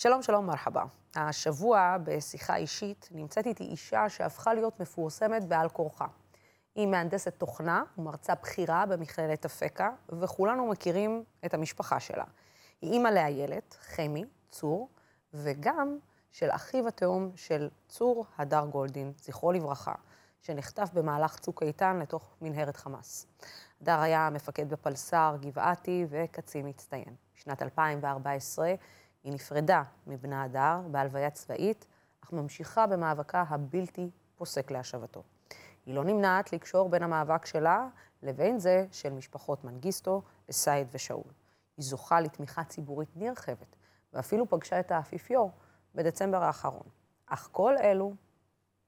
שלום, שלום, מרחבה. השבוע, בשיחה אישית, נמצאת איתי אישה שהפכה להיות מפורסמת בעל כורחה. היא מהנדסת תוכנה ומרצה בכירה במכללת אפקה, וכולנו מכירים את המשפחה שלה. היא אימא לאיילת, חמי, צור, וגם של אחיו התאום של צור, הדר גולדין, זכרו לברכה, שנחטף במהלך צוק איתן לתוך מנהרת חמאס. הדר היה מפקד בפלס"ר, גבעתי וקצין מצטיין. בשנת 2014 היא נפרדה מבנה הדר בהלוויה צבאית, אך ממשיכה במאבקה הבלתי פוסק להשבתו. היא לא נמנעת לקשור בין המאבק שלה לבין זה של משפחות מנגיסטו, סייד ושאול. היא זוכה לתמיכה ציבורית נרחבת, ואפילו פגשה את האפיפיור בדצמבר האחרון. אך כל אלו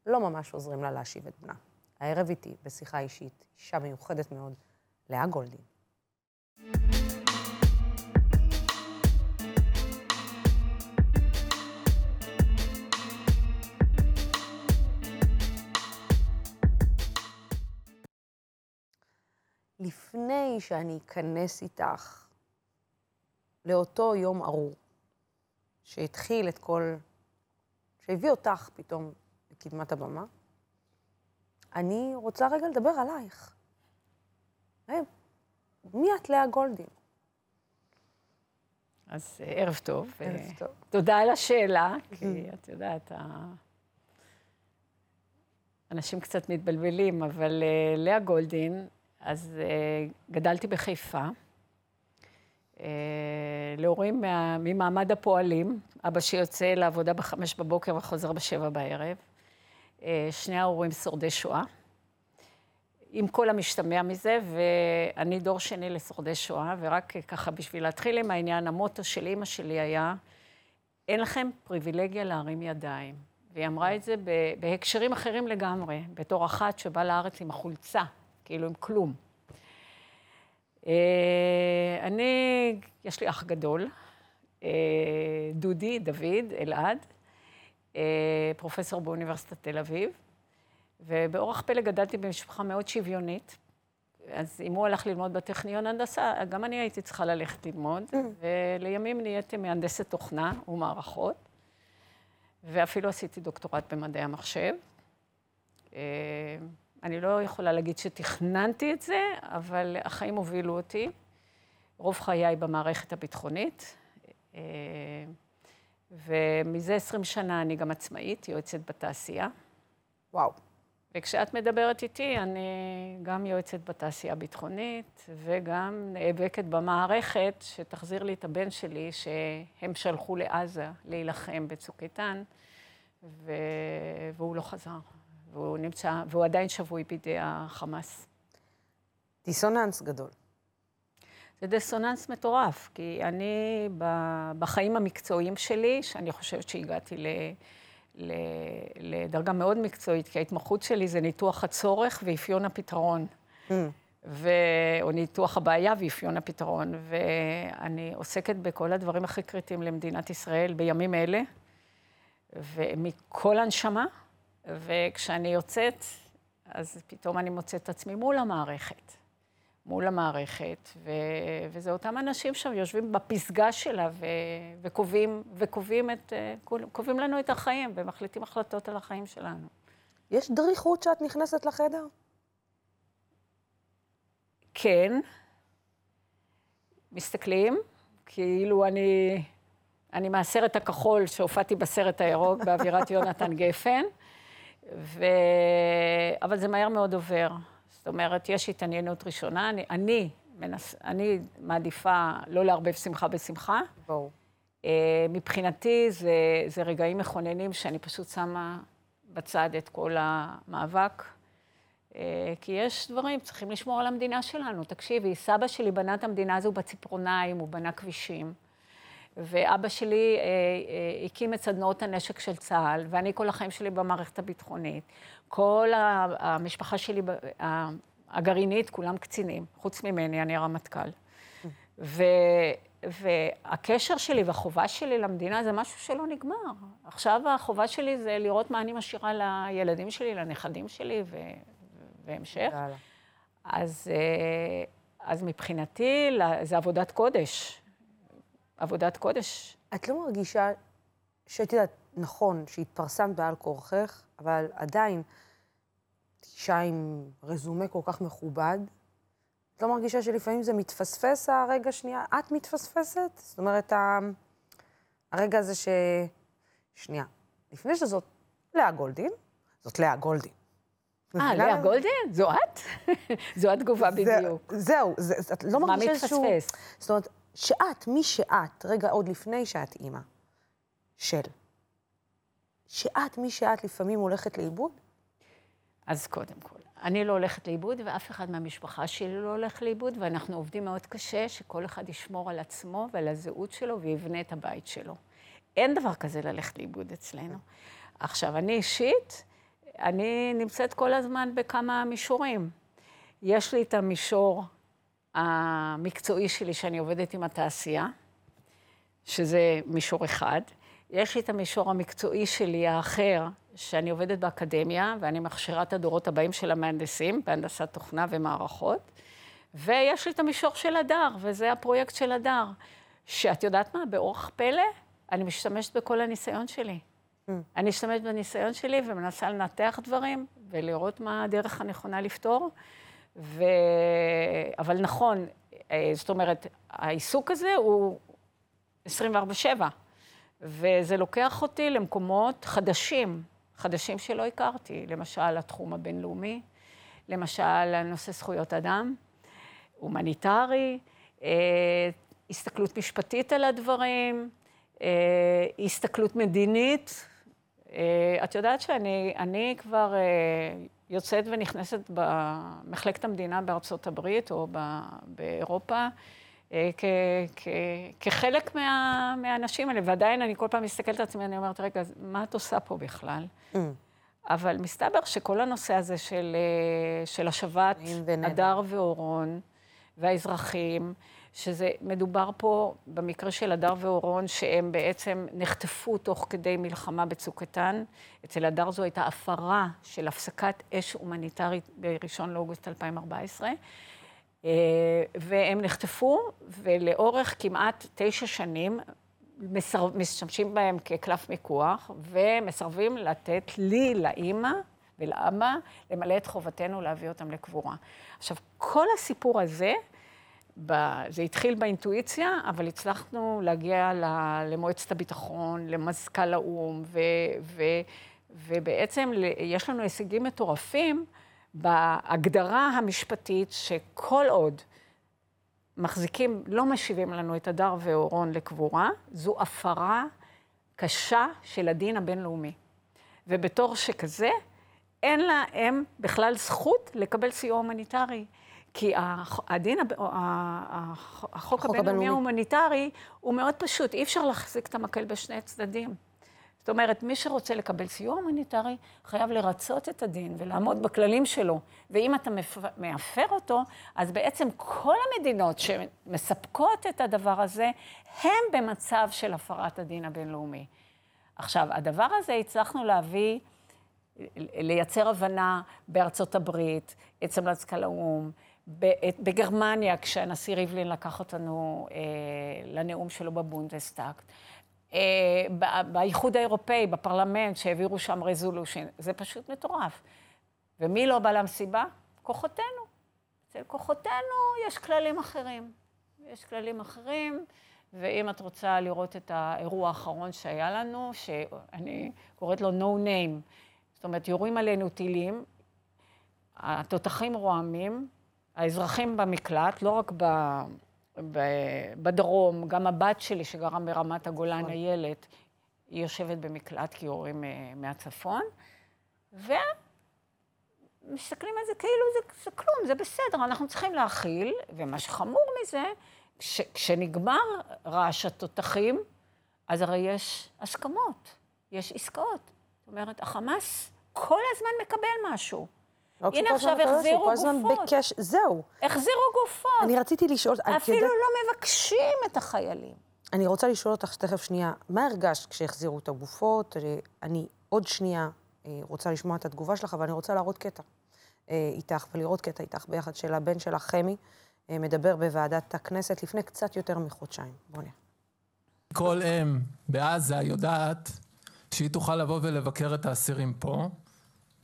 לא ממש עוזרים לה להשיב את בנה. הערב איתי, בשיחה אישית, אישה מיוחדת מאוד, לאה גולדין. לפני שאני אכנס איתך לאותו יום ארור, שהתחיל את כל... שהביא אותך פתאום לקדמת הבמה, אני רוצה רגע לדבר עלייך. מי את לאה גולדין? אז אה, ערב טוב. ערב טוב. תודה על השאלה, כי את יודעת, אנשים קצת מתבלבלים, אבל אה, לאה גולדין, אז אה, גדלתי בחיפה. להורים ממעמד הפועלים, אבא שיוצא לעבודה בחמש בבוקר וחוזר בשבע בערב. שני ההורים שורדי שואה. עם כל המשתמע מזה, ואני דור שני לשורדי שואה, ורק ככה בשביל להתחיל עם העניין, המוטו של אימא שלי היה, אין לכם פריבילגיה להרים ידיים. והיא אמרה את זה בהקשרים אחרים לגמרי, בתור אחת שבאה לארץ עם החולצה, כאילו עם כלום. אה, אני, יש לי אח גדול, אה, דודי, דוד, אלעד, אה, פרופסור באוניברסיטת תל אביב. ובאורח פלא גדלתי במשפחה מאוד שוויונית. אז אם הוא הלך ללמוד בטכניון הנדסה, גם אני הייתי צריכה ללכת ללמוד, mm. ולימים נהייתי מהנדסת תוכנה ומערכות, ואפילו עשיתי דוקטורט במדעי המחשב. אני לא יכולה להגיד שתכננתי את זה, אבל החיים הובילו אותי. רוב חיי במערכת הביטחונית, אה, ומזה 20 שנה אני גם עצמאית, יועצת בתעשייה. וואו. וכשאת מדברת איתי, אני גם יועצת בתעשייה הביטחונית, וגם נאבקת במערכת שתחזיר לי את הבן שלי, שהם שלחו לעזה להילחם בצוק איתן, ו... והוא לא חזר. והוא נמצא, והוא עדיין שבוי בידי החמאס. דיסוננס גדול. זה דיסוננס מטורף, כי אני בחיים המקצועיים שלי, שאני חושבת שהגעתי ל... לדרגה מאוד מקצועית, כי ההתמחות שלי זה ניתוח הצורך ואפיון הפתרון. Mm. ו... או ניתוח הבעיה ואפיון הפתרון. ואני עוסקת בכל הדברים הכי קריטיים למדינת ישראל בימים אלה, ומכל הנשמה, וכשאני יוצאת, אז פתאום אני מוצאת את עצמי מול המערכת. מול המערכת, ו... וזה אותם אנשים שם יושבים בפסגה שלה ו... וקובעים, וקובעים את, קובעים לנו את החיים ומחליטים החלטות על החיים שלנו. יש דריכות שאת נכנסת לחדר? כן. מסתכלים, כאילו אני, אני מהסרט הכחול שהופעתי בסרט הירוק באווירת יונתן גפן, ו... אבל זה מהר מאוד עובר. זאת אומרת, יש התעניינות ראשונה. אני, אני, מנס, אני מעדיפה לא לערבב שמחה בשמחה. ברור. Uh, מבחינתי זה, זה רגעים מכוננים שאני פשוט שמה בצד את כל המאבק. Uh, כי יש דברים, צריכים לשמור על המדינה שלנו. תקשיבי, סבא שלי בנה את המדינה הזו בציפורניים, הוא בנה כבישים. ואבא שלי אה, אה, הקים את סדנאות הנשק של צה"ל, ואני כל החיים שלי במערכת הביטחונית. כל המשפחה שלי, הגרעינית, כולם קצינים, חוץ ממני, אני הרמטכ"ל. ו, והקשר שלי והחובה שלי למדינה זה משהו שלא נגמר. עכשיו החובה שלי זה לראות מה אני משאירה לילדים שלי, לנכדים שלי, ו, והמשך. אז, אה, אז מבחינתי זה עבודת קודש. עבודת קודש. את לא מרגישה שאת יודעת, נכון, שהתפרסמת בעל כורכך, אבל עדיין, אישה עם רזומה כל כך מכובד, את לא מרגישה שלפעמים זה מתפספס הרגע שנייה? את מתפספסת? זאת אומרת, הרגע הזה ש... שנייה, לפני שזאת לאה גולדין, זאת לאה גולדין. אה, לאה גולדין? זו את? זו התגובה בדיוק. זהו, את לא מרגישה איזשהו... מה מתפספס? זאת אומרת, שאת, מי שאת, רגע עוד לפני שאת אימא, של, שאת, מי שאת, לפעמים הולכת לאיבוד? אז קודם כל, אני לא הולכת לאיבוד, ואף אחד מהמשפחה שלי לא הולך לאיבוד, ואנחנו עובדים מאוד קשה שכל אחד ישמור על עצמו ועל הזהות שלו ויבנה את הבית שלו. אין דבר כזה ללכת לאיבוד אצלנו. עכשיו, אני אישית, אני נמצאת כל הזמן בכמה מישורים. יש לי את המישור המקצועי שלי, שאני עובדת עם התעשייה, שזה מישור אחד. יש לי את המישור המקצועי שלי, האחר, שאני עובדת באקדמיה, ואני מכשירה את הדורות הבאים של המהנדסים, בהנדסת תוכנה ומערכות. ויש לי את המישור של הדר, וזה הפרויקט של הדר. שאת יודעת מה? באורח פלא, אני משתמשת בכל הניסיון שלי. Mm. אני משתמשת בניסיון שלי ומנסה לנתח דברים ולראות מה הדרך הנכונה לפתור. ו... אבל נכון, אה, זאת אומרת, העיסוק הזה הוא 24-7, וזה לוקח אותי למקומות חדשים, חדשים שלא הכרתי, למשל התחום הבינלאומי, למשל הנושא זכויות אדם, הומניטרי, אה, הסתכלות משפטית על הדברים, אה, הסתכלות מדינית. את יודעת שאני כבר יוצאת ונכנסת במחלקת המדינה בארצות הברית או באירופה, אה, כ, כ, כחלק מה, מהאנשים האלה, ועדיין אני כל פעם מסתכלת על עצמי, אני אומרת, רגע, מה את עושה פה בכלל? Mm. אבל מסתבר שכל הנושא הזה של, אה, של השבת הדר ואורון והאזרחים, שזה מדובר פה, במקרה של הדר ואורון, שהם בעצם נחטפו תוך כדי מלחמה בצוק איתן. אצל הדר זו הייתה הפרה של הפסקת אש הומניטרית ב-1 לאוגוסט 2014. אה, והם נחטפו, ולאורך כמעט תשע שנים. משתמשים בהם כקלף מיקוח, ומסרבים לתת לי, לאימא ולאבא, למלא את חובתנו להביא אותם לקבורה. עכשיו, כל הסיפור הזה, זה התחיל באינטואיציה, אבל הצלחנו להגיע למועצת הביטחון, למזכ"ל האו"ם, ו, ו, ובעצם יש לנו הישגים מטורפים בהגדרה המשפטית שכל עוד מחזיקים, לא משיבים לנו את הדר ואורון לקבורה, זו הפרה קשה של הדין הבינלאומי. ובתור שכזה, אין להם בכלל זכות לקבל סיוע הומניטרי. כי הדין, החוק הבינלאומי ההומניטרי הוא מאוד פשוט, אי אפשר להחזיק את המקל בשני צדדים. זאת אומרת, מי שרוצה לקבל סיוע הומניטרי חייב לרצות את הדין ולעמוד בכללים שלו. ואם אתה מפר אותו, אז בעצם כל המדינות שמספקות את הדבר הזה, הם במצב של הפרת הדין הבינלאומי. עכשיו, הדבר הזה הצלחנו להביא, לייצר הבנה בארצות הברית, אצל מזכ"ל האו"ם, בגרמניה, כשהנשיא ריבלין לקח אותנו אה, לנאום שלו בבונדסטאג, אה, באיחוד האירופאי, בפרלמנט, שהעבירו שם resolution, זה פשוט מטורף. ומי לא בא למסיבה? כוחותינו. אצל כוחותינו יש כללים אחרים. יש כללים אחרים, ואם את רוצה לראות את האירוע האחרון שהיה לנו, שאני קוראת לו no name, זאת אומרת, יורים עלינו טילים, התותחים רועמים, האזרחים במקלט, לא רק ב, ב, בדרום, גם הבת שלי שגרה ברמת הגולן, נכון. איילת, היא יושבת במקלט כי הורים אה, מהצפון, ומסתכלים על זה כאילו זה, זה כלום, זה בסדר, אנחנו צריכים להכיל, ומה שחמור מזה, כש, כשנגמר רעש התותחים, אז הרי יש הסכמות, יש עסקאות. זאת אומרת, החמאס כל הזמן מקבל משהו. לא הנה עכשיו החזירו גופות. בקש... זהו. החזירו גופות. אני רציתי לשאול... אפילו יודע... לא מבקשים את החיילים. אני רוצה לשאול אותך תכף שנייה, מה הרגשת כשהחזירו את הגופות? אה, אני עוד שנייה אה, רוצה לשמוע את התגובה שלך, אבל אני רוצה להראות קטע אה, איתך, ולראות קטע איתך ביחד של הבן שלך, חמי, מדבר בוועדת הכנסת לפני קצת יותר מחודשיים. בוא נראה. כל אם בעזה יודעת שהיא תוכל לבוא ולבקר את האסירים פה,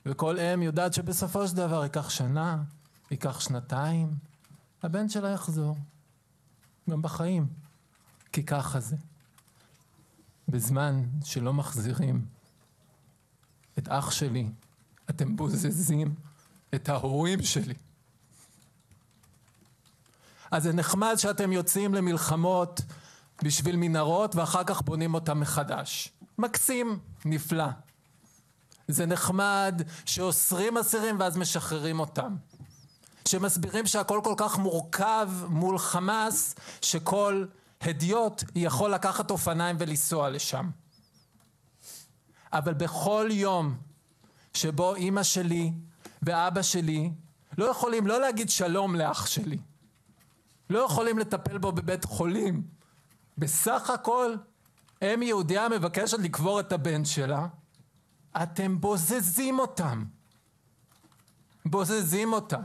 וכל אם יודעת שבסופו של דבר ייקח שנה, ייקח שנתיים, הבן שלה יחזור. גם בחיים. כי ככה זה. בזמן שלא מחזירים את אח שלי, אתם בוזזים את ההורים שלי. אז זה נחמד שאתם יוצאים למלחמות בשביל מנהרות ואחר כך בונים אותם מחדש. מקסים, נפלא. זה נחמד שאוסרים אסירים ואז משחררים אותם. שמסבירים שהכל כל כך מורכב מול חמאס, שכל הדיוט יכול לקחת אופניים ולנסוע לשם. אבל בכל יום שבו אימא שלי ואבא שלי לא יכולים לא להגיד שלום לאח שלי, לא יכולים לטפל בו בבית חולים, בסך הכל אם יהודיה מבקשת לקבור את הבן שלה, אתם בוזזים אותם. בוזזים אותם.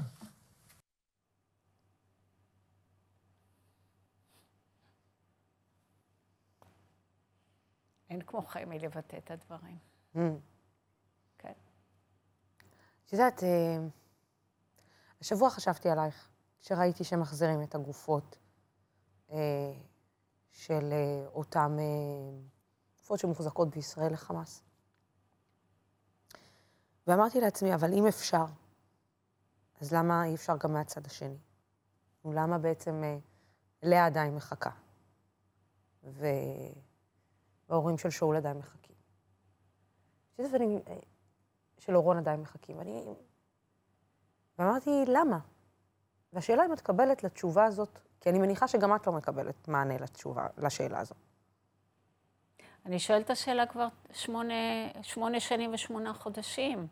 אין כמו חמי לבטא את הדברים. Mm. כן. את יודעת, אה, השבוע חשבתי עלייך, כשראיתי שמחזירים את הגופות אה, של אה, אותן גופות שמוחזקות בישראל לחמאס. ואמרתי לעצמי, אבל אם אפשר, אז למה אי אפשר גם מהצד השני? ולמה בעצם לאה עדיין מחכה? וההורים של שאול עדיין מחכים. ואני, של אורון עדיין מחכים. ואני... ואמרתי, למה? והשאלה אם את מקבלת לתשובה הזאת, כי אני מניחה שגם את לא מקבלת מענה לתשובה, לשאלה הזאת. אני שואלת את השאלה כבר שמונה, שמונה שנים ושמונה חודשים.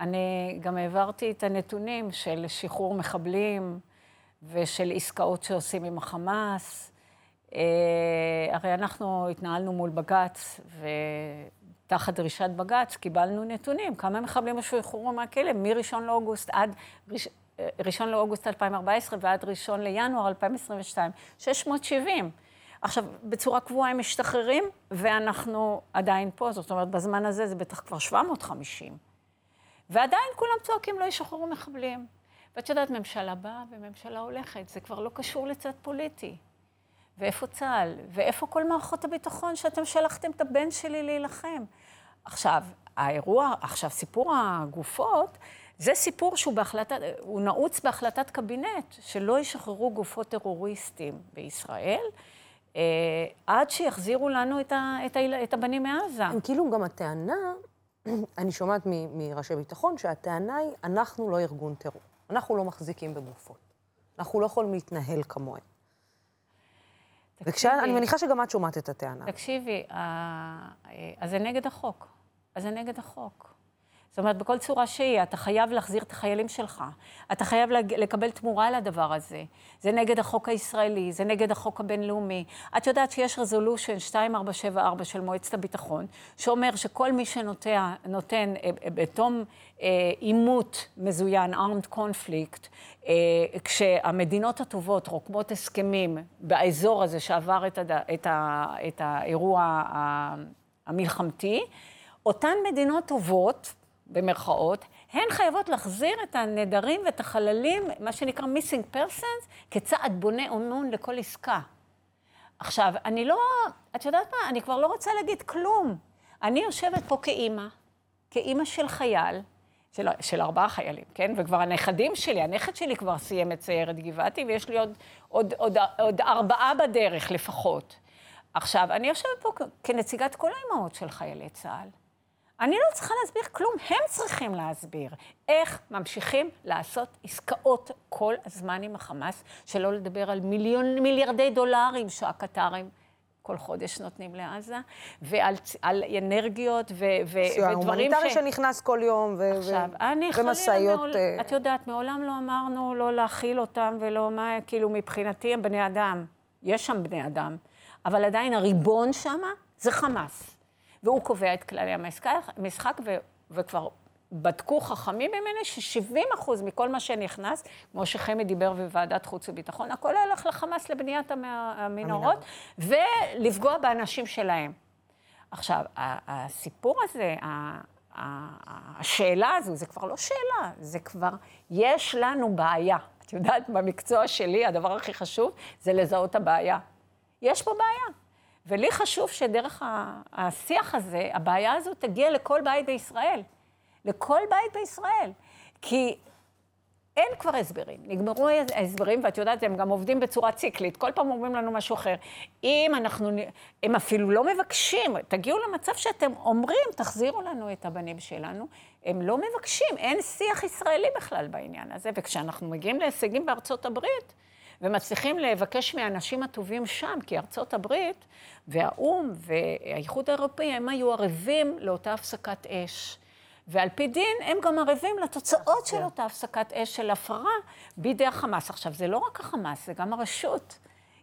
אני גם העברתי את הנתונים של שחרור מחבלים ושל עסקאות שעושים עם החמאס. אה, הרי אנחנו התנהלנו מול בג"ץ, ותחת דרישת בג"ץ קיבלנו נתונים, כמה מחבלים ישוחררו מהכלא, מ-1 לאוגוסט עד, אה, ראשון לאוגוסט 2014 ועד ראשון לינואר 2022, 670. עכשיו, בצורה קבועה הם משתחררים, ואנחנו עדיין פה, זאת אומרת, בזמן הזה זה בטח כבר 750. ועדיין כולם צועקים, לא ישוחררו מחבלים. ואת יודעת, ממשלה באה וממשלה הולכת, זה כבר לא קשור לצד פוליטי. ואיפה צה"ל? ואיפה כל מערכות הביטחון שאתם שלחתם את הבן שלי להילחם? עכשיו, האירוע, עכשיו, סיפור הגופות, זה סיפור שהוא בהחלטת, הוא נעוץ בהחלטת קבינט, שלא ישחררו גופות טרוריסטים בישראל, עד שיחזירו לנו את, ה, את, ה, את הבנים מעזה. כאילו גם הטענה, אני שומעת מראשי ביטחון, שהטענה היא, אנחנו לא ארגון טרור. אנחנו לא מחזיקים בגופות. אנחנו לא יכולים להתנהל כמוהם. ואני מניחה שגם את שומעת את הטענה. תקשיבי, אז זה נגד החוק. אז זה נגד החוק. זאת אומרת, בכל צורה שהיא, אתה חייב להחזיר את החיילים שלך. אתה חייב לקבל תמורה לדבר הזה. זה נגד החוק הישראלי, זה נגד החוק הבינלאומי. את יודעת שיש רזולושן 2474 של מועצת הביטחון, שאומר שכל מי שנותן אה, בתום אה, עימות מזוין, armed conflict, אה, כשהמדינות הטובות רוקמות הסכמים באזור הזה שעבר את, הד... את, ה... את האירוע המלחמתי, אותן מדינות טובות, במרכאות, הן חייבות להחזיר את הנעדרים ואת החללים, מה שנקרא missing persons, כצעד בונה אמון לכל עסקה. עכשיו, אני לא, את יודעת מה, אני כבר לא רוצה להגיד כלום. אני יושבת פה כאימא, כאימא של חייל, של, של ארבעה חיילים, כן? וכבר הנכדים שלי, הנכד שלי כבר סיים את סיירת גבעתי, ויש לי עוד, עוד, עוד, עוד ארבעה בדרך לפחות. עכשיו, אני יושבת פה כנציגת כל האימהות של חיילי צה"ל. אני לא צריכה להסביר כלום, הם צריכים להסביר איך ממשיכים לעשות עסקאות כל הזמן עם החמאס, שלא לדבר על מיליון, מיליארדי דולרים שהקטרים כל חודש נותנים לעזה, ועל על אנרגיות ו, ו, ודברים ש... סיוע הומניטרי שנכנס כל יום, ו, עכשיו, ו, אני ומשאיות... מעול... Uh... את יודעת, מעולם לא אמרנו לא להכיל אותם ולא מה, כאילו מבחינתי הם בני אדם. יש שם בני אדם, אבל עדיין הריבון שמה זה חמאס. והוא קובע את כללי המשחק, ו, וכבר בדקו חכמים ממני ש-70 אחוז מכל מה שנכנס, כמו שחמי דיבר בוועדת חוץ וביטחון, הכל הלך לחמאס לבניית המנהרות, ולפגוע באנשים שלהם. עכשיו, הסיפור הזה, השאלה הזו, זה כבר לא שאלה, זה כבר, יש לנו בעיה. את יודעת, במקצוע שלי, הדבר הכי חשוב זה לזהות הבעיה. יש פה בעיה. ולי חשוב שדרך השיח הזה, הבעיה הזו תגיע לכל בית בישראל. לכל בית בישראל. כי אין כבר הסברים, נגמרו ההסברים, ואת יודעת, הם גם עובדים בצורה ציקלית, כל פעם אומרים לנו משהו אחר. אם אנחנו, הם אפילו לא מבקשים, תגיעו למצב שאתם אומרים, תחזירו לנו את הבנים שלנו, הם לא מבקשים, אין שיח ישראלי בכלל בעניין הזה, וכשאנחנו מגיעים להישגים בארצות הברית, ומצליחים לבקש מהאנשים הטובים שם, כי ארצות הברית והאו"ם והאיחוד האירופי, הם היו ערבים לאותה הפסקת אש. ועל פי דין, הם גם ערבים לתוצאות של אותה הפסקת אש של הפרה בידי החמאס. עכשיו, זה לא רק החמאס, זה גם הרשות.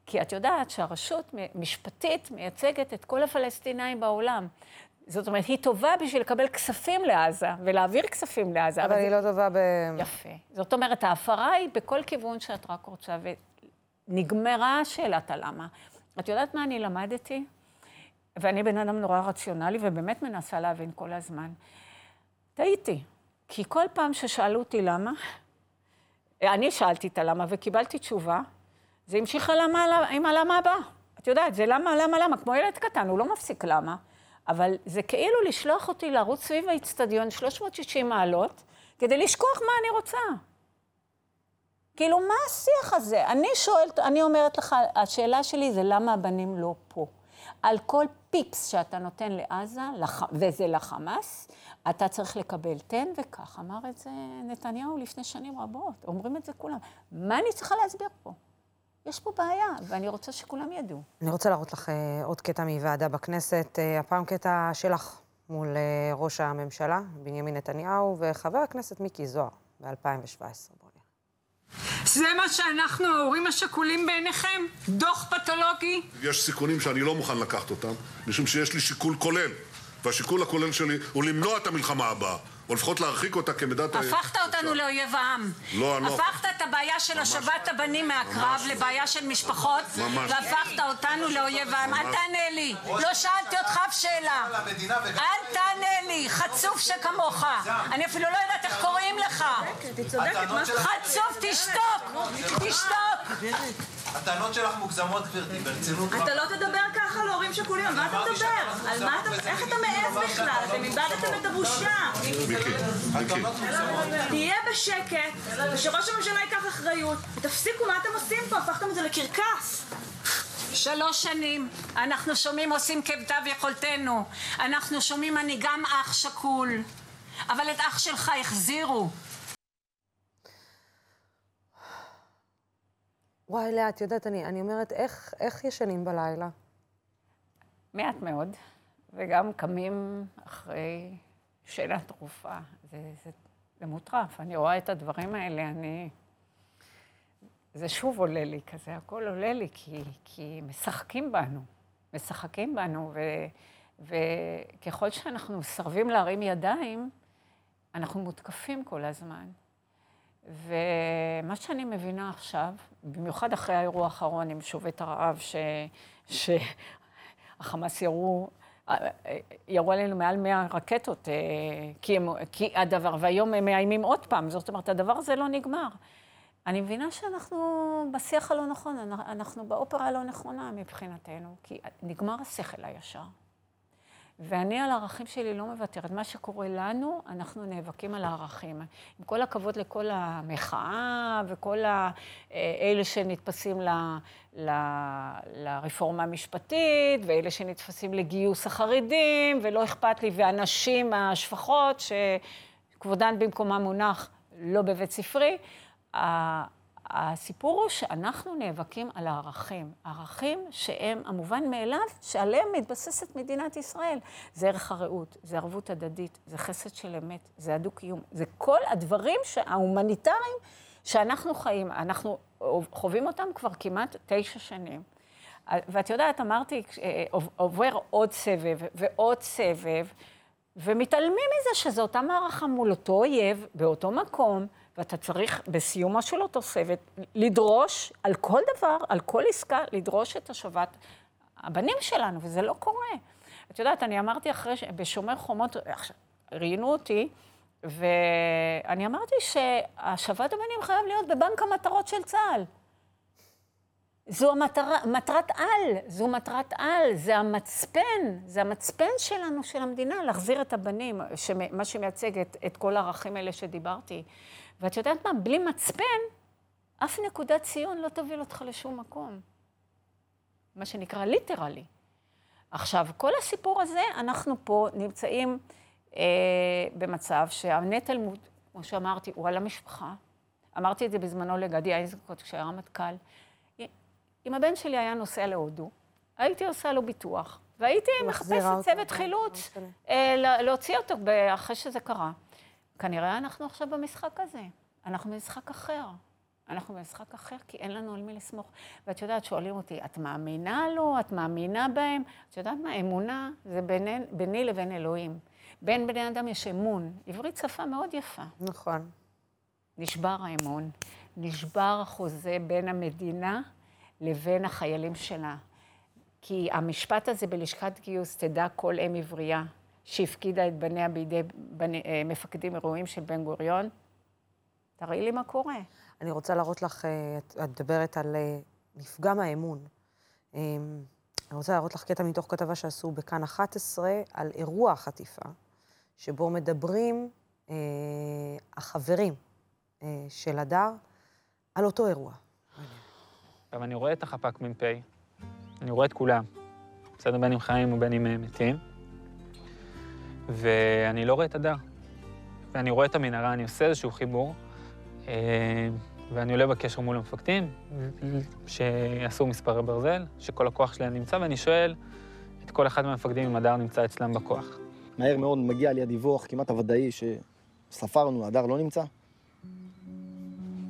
כי את יודעת שהרשות משפטית מייצגת את כל הפלסטינאים בעולם. זאת אומרת, היא טובה בשביל לקבל כספים לעזה ולהעביר כספים לעזה. אבל, אבל היא זה... לא טובה ב... יפה. זאת אומרת, ההפרה היא בכל כיוון שאת רק רוצה, ונגמרה שאלת הלמה. את יודעת מה אני למדתי? ואני בן אדם נורא רציונלי, ובאמת מנסה להבין כל הזמן. טעיתי. כי כל פעם ששאלו אותי למה, אני שאלתי את הלמה וקיבלתי תשובה, זה המשיך הלמה, עם הלמה הבא. את יודעת, זה למה, למה, למה, כמו ילד קטן, הוא לא מפסיק למה. אבל זה כאילו לשלוח אותי לרוץ סביב האיצטדיון 360 מעלות, כדי לשכוח מה אני רוצה. כאילו, מה השיח הזה? אני שואלת, אני אומרת לך, השאלה שלי זה למה הבנים לא פה. על כל פיפס שאתה נותן לעזה, לח... וזה לחמאס, אתה צריך לקבל תן וכך. אמר את זה נתניהו לפני שנים רבות, אומרים את זה כולם. מה אני צריכה להסביר פה? יש פה בעיה, ואני רוצה שכולם ידעו. אני רוצה להראות לך uh, עוד קטע מוועדה בכנסת, uh, הפעם קטע שלך מול uh, ראש הממשלה, בנימין נתניהו, וחבר הכנסת מיקי זוהר, ב-2017. זה מה שאנחנו, ההורים השכולים בעיניכם? דוח פתולוגי? יש סיכונים שאני לא מוכן לקחת אותם, משום שיש לי שיקול כולל. והשיקול הכולל שלי הוא למנוע את המלחמה הבאה. או לפחות להרחיק אותה כמידת ה... הפכת אותנו לאויב העם. לא, אני לא... הפכת את הבעיה של השבת הבנים מהקרב לבעיה של משפחות, והפכת אותנו לאויב העם. אל תענה לי. לא שאלתי אותך אף שאלה. אל תענה לי, חצוף שכמוך. אני אפילו לא יודעת איך קוראים לך. חצוף, תשתוק. תשתוק. הטענות שלך מוגזמות, גברתי, ברצינות. אתה לא תדבר ככה להורים שכולים, על מה אתה מדבר? על מה אתה... איך אתה מעז בכלל? אתם איבדתם את הבושה. תהיה בשקט, ושראש הממשלה ייקח אחריות, ותפסיקו מה אתם עושים פה, הפכתם את זה לקרקס. שלוש שנים, אנחנו שומעים עושים כמיטב יכולתנו. אנחנו שומעים אני גם אח שכול, אבל את אח שלך החזירו. וואי, לאה, את יודעת, אני, אני אומרת, איך, איך ישנים בלילה? מעט מאוד, וגם קמים אחרי שאלה תרופה. זה, זה, זה מוטרף, אני רואה את הדברים האלה, אני... זה שוב עולה לי כזה, הכל עולה לי, כי, כי משחקים בנו, משחקים בנו, ו, וככל שאנחנו מסרבים להרים ידיים, אנחנו מותקפים כל הזמן. ומה שאני מבינה עכשיו, במיוחד אחרי האירוע האחרון עם שובת הרעב, שהחמאס ירו, ירו עלינו מעל 100 רקטות, אה, כי, הם, כי הדבר, והיום הם מאיימים עוד פעם, זאת אומרת, הדבר הזה לא נגמר. אני מבינה שאנחנו בשיח הלא נכון, אנחנו באופרה הלא נכונה מבחינתנו, כי נגמר השכל הישר. ואני על הערכים שלי לא מוותרת. מה שקורה לנו, אנחנו נאבקים על הערכים. עם כל הכבוד לכל המחאה וכל ה... אלה שנתפסים ל... ל... לרפורמה המשפטית, ואלה שנתפסים לגיוס החרדים, ולא אכפת לי, והנשים השפחות, שכבודן במקומה מונח לא בבית ספרי. הסיפור הוא שאנחנו נאבקים על הערכים. ערכים שהם המובן מאליו, שעליהם מתבססת מדינת ישראל. זה ערך הרעות, זה ערבות הדדית, זה חסד של אמת, זה הדו-קיום. זה כל הדברים ההומניטריים שאנחנו חיים. אנחנו חווים אותם כבר כמעט תשע שנים. ואת יודעת, אמרתי, עובר עוד סבב ועוד סבב. ומתעלמים מזה שזו אותה מערכה מול אותו אויב, באותו מקום, ואתה צריך בסיומו של סבב לדרוש על כל דבר, על כל עסקה, לדרוש את השבת הבנים שלנו, וזה לא קורה. את יודעת, אני אמרתי אחרי, ש- בשומר חומות, ראיינו אותי, ואני אמרתי שהשבת הבנים חייב להיות בבנק המטרות של צה"ל. זו המטרה, מטרת על, זו מטרת על, זה המצפן, זה המצפן שלנו, של המדינה, להחזיר את הבנים, שמ- מה שמייצג את, את כל הערכים האלה שדיברתי. ואת יודעת מה, בלי מצפן, אף נקודת ציון לא תוביל אותך לשום מקום. מה שנקרא ליטרלי. עכשיו, כל הסיפור הזה, אנחנו פה נמצאים אה, במצב שהנטל, מו- כמו שאמרתי, הוא על המשפחה. אמרתי את זה בזמנו לגדי איזנקוט כשהיה רמטכ"ל. אם הבן שלי היה נוסע להודו, הייתי עושה לו ביטוח, והייתי מחפשת צוות כן, חילוץ משנה. אה, לה- להוציא אותו אחרי שזה קרה. כנראה אנחנו עכשיו במשחק הזה. אנחנו במשחק אחר. אנחנו במשחק אחר, כי אין לנו על מי לסמוך. ואת יודעת, שואלים אותי, את מאמינה לו? את מאמינה בהם? את יודעת מה? אמונה זה ביני, ביני לבין אלוהים. בין בני אדם יש אמון. עברית שפה מאוד יפה. נכון. נשבר האמון, נשבר החוזה בין המדינה לבין החיילים שלה. כי המשפט הזה בלשכת גיוס, תדע כל אם עברייה, שהפקידה את בניה בידי בני, אה, מפקדים אירועים של בן גוריון, תראי לי מה קורה. אני רוצה להראות לך, אה, את את מדברת על אה, נפגם האמון. אה, אני רוצה להראות לך קטע מתוך כתבה שעשו בכאן 11 על אירוע החטיפה, שבו מדברים אה, החברים אה, של הדר על אותו אירוע. עכשיו, אני רואה את החפ"ק מ"פ, אני רואה את כולם, בסדר, בין אם חיים ובין אם מתים, ואני לא רואה את הדר. ואני רואה את המנהרה, אני עושה איזשהו חיבור, אה, ואני עולה בקשר מול המפקדים, שעשו מספרי ברזל, שכל הכוח שלהם נמצא, ואני שואל את כל אחד מהמפקדים אם הדר נמצא אצלם בכוח. מהר מאוד מגיע לי הדיווח כמעט הוודאי שספרנו, הדר לא נמצא.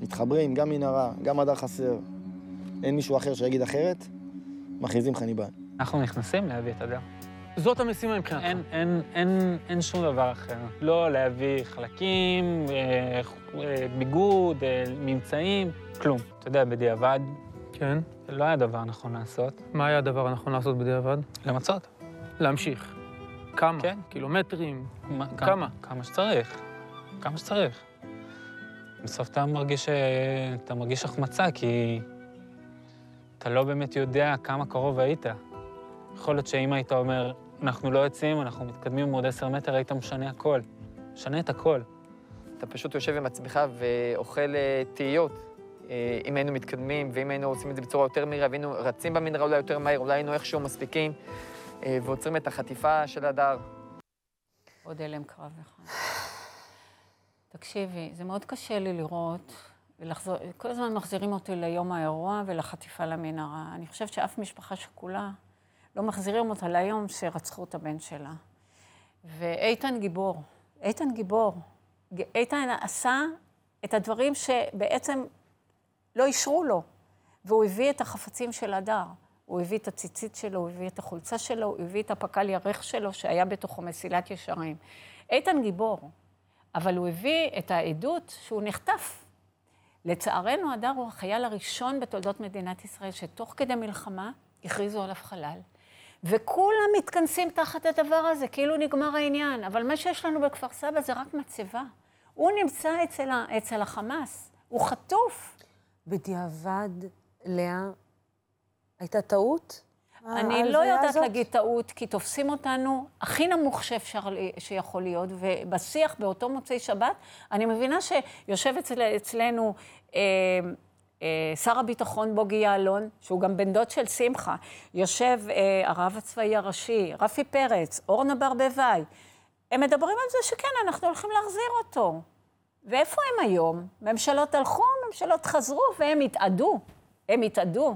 מתחברים, גם מנהרה, גם הדר חסר. אין מישהו אחר שיגיד אחרת, מכריזים חניבן. אנחנו נכנסים להביא את הדר. זאת המשימה מבחינתך. אין, אין, אין, אין שום דבר אחר. לא להביא חלקים, אה, אה, ביגוד, אה, ממצאים, כלום. אתה יודע, בדיעבד, כן. לא היה דבר נכון לעשות. מה היה הדבר הנכון לעשות בדיעבד? למצות. להמשיך. כמה? כן. קילומטרים? מה- כמה? כמה שצריך. כמה שצריך. בסוף אתה מרגיש, אה, אתה מרגיש החמצה, כי אתה לא באמת יודע כמה קרוב היית. יכול להיות שאם היית אומר, אנחנו לא יוצאים, אנחנו מתקדמים עוד עשר מטר, היית משנה הכל. משנה את הכל. אתה פשוט יושב עם עצמך ואוכל אה, תהיות. אה, אם היינו מתקדמים, ואם היינו עושים את זה בצורה יותר מהירה, והיינו רצים במנהרה אולי יותר מהר, אולי היינו איכשהו מספיקים, אה, ועוצרים את החטיפה של הדר. עוד הלם קרב אחד. תקשיבי, זה מאוד קשה לי לראות, ולחזור, כל הזמן מחזירים אותי ליום האירוע ולחטיפה למנהרה. אני חושבת שאף משפחה שכולה לא מחזירים אותה ליום שרצחו את הבן שלה. ואיתן גיבור, איתן גיבור. איתן עשה את הדברים שבעצם לא אישרו לו, והוא הביא את החפצים של הדר. הוא הביא את הציצית שלו, הוא הביא את החולצה שלו, הוא הביא את הפק"ל ירך שלו, שהיה בתוכו מסילת ישרים. איתן גיבור, אבל הוא הביא את העדות שהוא נחטף. לצערנו, הדר הוא החייל הראשון בתולדות מדינת ישראל, שתוך כדי מלחמה הכריזו עליו חלל. וכולם מתכנסים תחת הדבר הזה, כאילו נגמר העניין. אבל מה שיש לנו בכפר סבא זה רק מצבה. הוא נמצא אצל, ה- אצל החמאס, הוא חטוף. בדיעבד, לאה, הייתה טעות? אני לא יודעת הזאת? להגיד טעות, כי תופסים אותנו הכי נמוך שאפשר, שיכול להיות, ובשיח באותו מוצאי שבת, אני מבינה שיושב אצל, אצלנו אה, שר הביטחון בוגי יעלון, שהוא גם בן דוד של שמחה, יושב אה, הרב הצבאי הראשי, רפי פרץ, אורנה ברבבי, הם מדברים על זה שכן, אנחנו הולכים להחזיר אותו. ואיפה הם היום? ממשלות הלכו, ממשלות חזרו, והם התאדו. הם התאדו.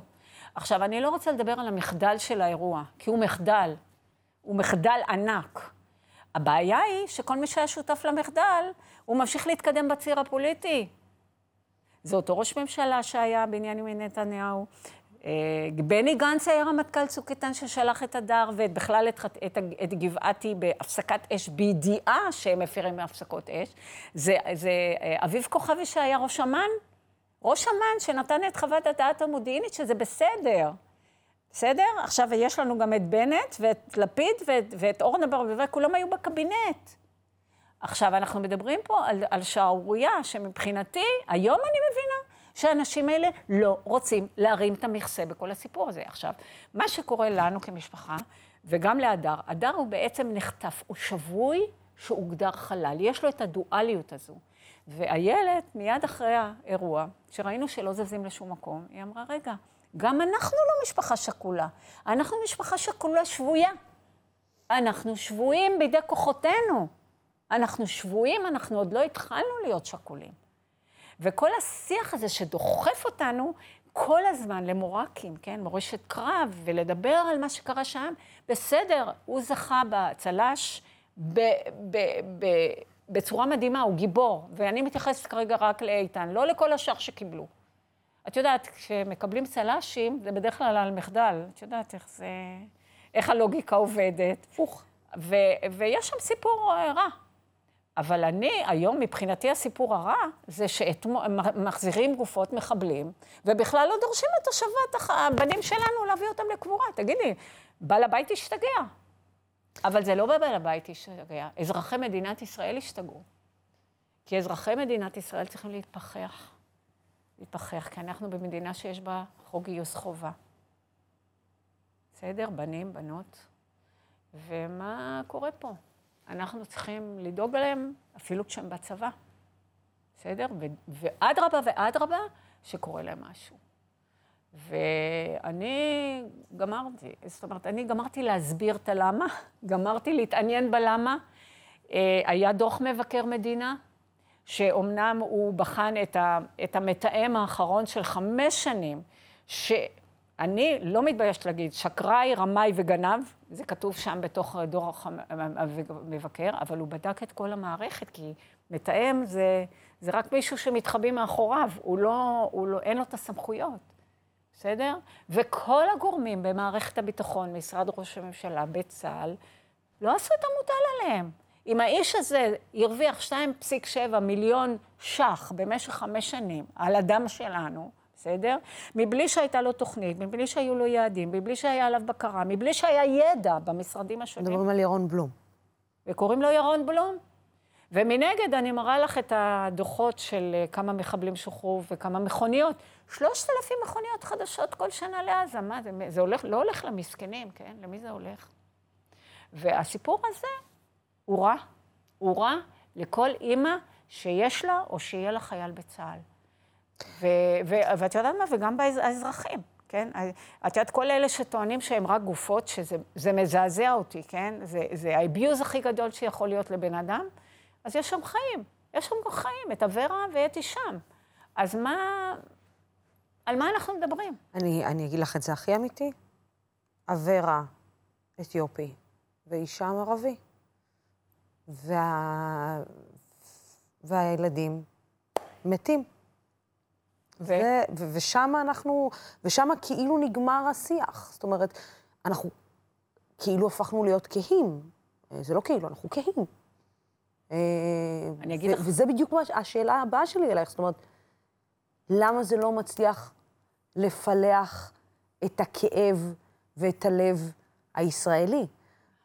עכשיו, אני לא רוצה לדבר על המחדל של האירוע, כי הוא מחדל. הוא מחדל ענק. הבעיה היא שכל מי שהיה שותף למחדל, הוא ממשיך להתקדם בציר הפוליטי. זה אותו ראש ממשלה שהיה, בנימין נתניהו, אה, בני גנץ היה רמטכ"ל צוק איתן ששלח את הדר, ובכלל את, את, ה- את גבעתי בהפסקת אש בידיעה שהם מפירים מהפסקות אש. זה, זה אה, אביב כוכבי שהיה ראש אמ"ן, ראש אמ"ן שנתן את חוות הדעת המודיעינית, שזה בסדר. בסדר? עכשיו, יש לנו גם את בנט ואת לפיד ואת, ואת אורנה ברביבאי, כולם היו בקבינט. עכשיו, אנחנו מדברים פה על, על שערורייה שמבחינתי, היום אני מבינה שהאנשים האלה לא רוצים להרים את המכסה בכל הסיפור הזה. עכשיו, מה שקורה לנו כמשפחה, וגם להדר, הדר הוא בעצם נחטף, הוא שבוי שהוגדר חלל. יש לו את הדואליות הזו. ואיילת, מיד אחרי האירוע, שראינו שלא זזים לשום מקום, היא אמרה, רגע, גם אנחנו לא משפחה שכולה, אנחנו משפחה שכולה שבויה. אנחנו שבויים בידי כוחותינו. אנחנו שבויים, אנחנו עוד לא התחלנו להיות שכולים. וכל השיח הזה שדוחף אותנו כל הזמן למורקים, כן, מורשת קרב, ולדבר על מה שקרה שם, בסדר, הוא זכה בצל"ש ב, ב, ב, בצורה מדהימה, הוא גיבור, ואני מתייחסת כרגע רק לאיתן, לא לכל השאר שקיבלו. את יודעת, כשמקבלים צל"שים, זה בדרך כלל על מחדל. את יודעת איך זה... איך הלוגיקה עובדת. הפוך. ו- ויש שם סיפור אה, רע. אבל אני, היום, מבחינתי הסיפור הרע, זה שמחזירים גופות מחבלים, ובכלל לא דורשים את השבת הבנים שלנו להביא אותם לקבורה. תגידי, בעל הבית השתגע. אבל זה לא בעל הבית השתגע, אזרחי מדינת ישראל השתגעו. כי אזרחי מדינת ישראל צריכים להתפכח. להתפכח, כי אנחנו במדינה שיש בה חוק גיוס חובה. בסדר? בנים, בנות. ומה קורה פה? אנחנו צריכים לדאוג להם אפילו כשהם בצבא. בסדר? ואדרבה ואדרבה שקורה להם משהו. ואני גמרתי, זאת אומרת, אני גמרתי להסביר את הלמה, גמרתי להתעניין בלמה. אה, היה דוח מבקר מדינה, שאומנם הוא בחן את, ה, את המתאם האחרון של חמש שנים, שאני לא מתביישת להגיד, שקראי, רמאי וגנב, זה כתוב שם בתוך דוח המבקר, אבל הוא בדק את כל המערכת, כי מתאם זה, זה רק מישהו שמתחבא מאחוריו, הוא לא, הוא לא, אין לו את הסמכויות, בסדר? וכל הגורמים במערכת הביטחון, משרד ראש הממשלה, בצה"ל, לא עשו את המוטל עליהם. אם האיש הזה הרוויח 2.7 מיליון ש"ח במשך חמש שנים על הדם שלנו, בסדר? מבלי שהייתה לו תוכנית, מבלי שהיו לו יעדים, מבלי שהיה עליו בקרה, מבלי שהיה ידע במשרדים השונים. מדברים על ירון בלום. וקוראים לו ירון בלום. ומנגד, אני מראה לך את הדוחות של אה, כמה מחבלים שוחררו וכמה מכוניות. שלושת אלפים מכוניות חדשות כל שנה לעזה. מה זה? זה הולך, לא הולך למסכנים, כן? למי זה הולך? והסיפור הזה הוא רע. הוא רע לכל אימא שיש לה או שיהיה לה חייל בצה"ל. ו- ו- ואת יודעת מה? וגם באזרחים, כן? את יודעת, כל אלה שטוענים שהם רק גופות, שזה זה מזעזע אותי, כן? זה, האביוז הכי גדול שיכול להיות לבן אדם, אז יש שם חיים. יש שם חיים, את אברה ואת הישם. אז מה... על מה אנחנו מדברים? אני, אני אגיד לך את זה הכי אמיתי. אברה אתיופי והישם ערבי. וה... והילדים מתים. ו- ו- ו- ושם אנחנו, ושם כאילו נגמר השיח. זאת אומרת, אנחנו כאילו הפכנו להיות כהים. אה, זה לא כאילו, אנחנו כהים. אה, אני אגיד לך- וזה בדיוק מה- השאלה הבאה שלי אלייך. זאת אומרת, למה זה לא מצליח לפלח את הכאב ואת הלב הישראלי?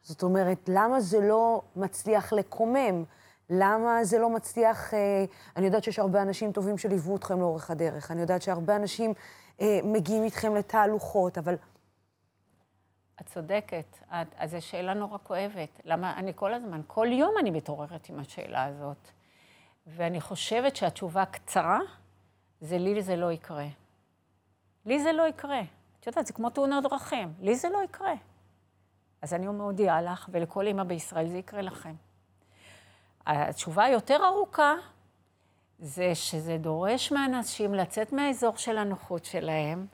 זאת אומרת, למה זה לא מצליח לקומם? למה זה לא מצליח... אה, אני יודעת שיש הרבה אנשים טובים שליוו אתכם לאורך הדרך. אני יודעת שהרבה אנשים אה, מגיעים איתכם לתהלוכות, אבל את צודקת. את, אז זו שאלה נורא כואבת. למה אני כל הזמן, כל יום אני מתעוררת עם השאלה הזאת. ואני חושבת שהתשובה הקצרה זה לי זה לא יקרה. לי זה לא יקרה. את יודעת, זה כמו תאונות דרכים. לי זה לא יקרה. אז אני מודיעה לך, ולכל אימא בישראל זה יקרה לכם. התשובה היותר ארוכה זה שזה דורש מהאנשים לצאת מהאזור של הנוחות שלהם,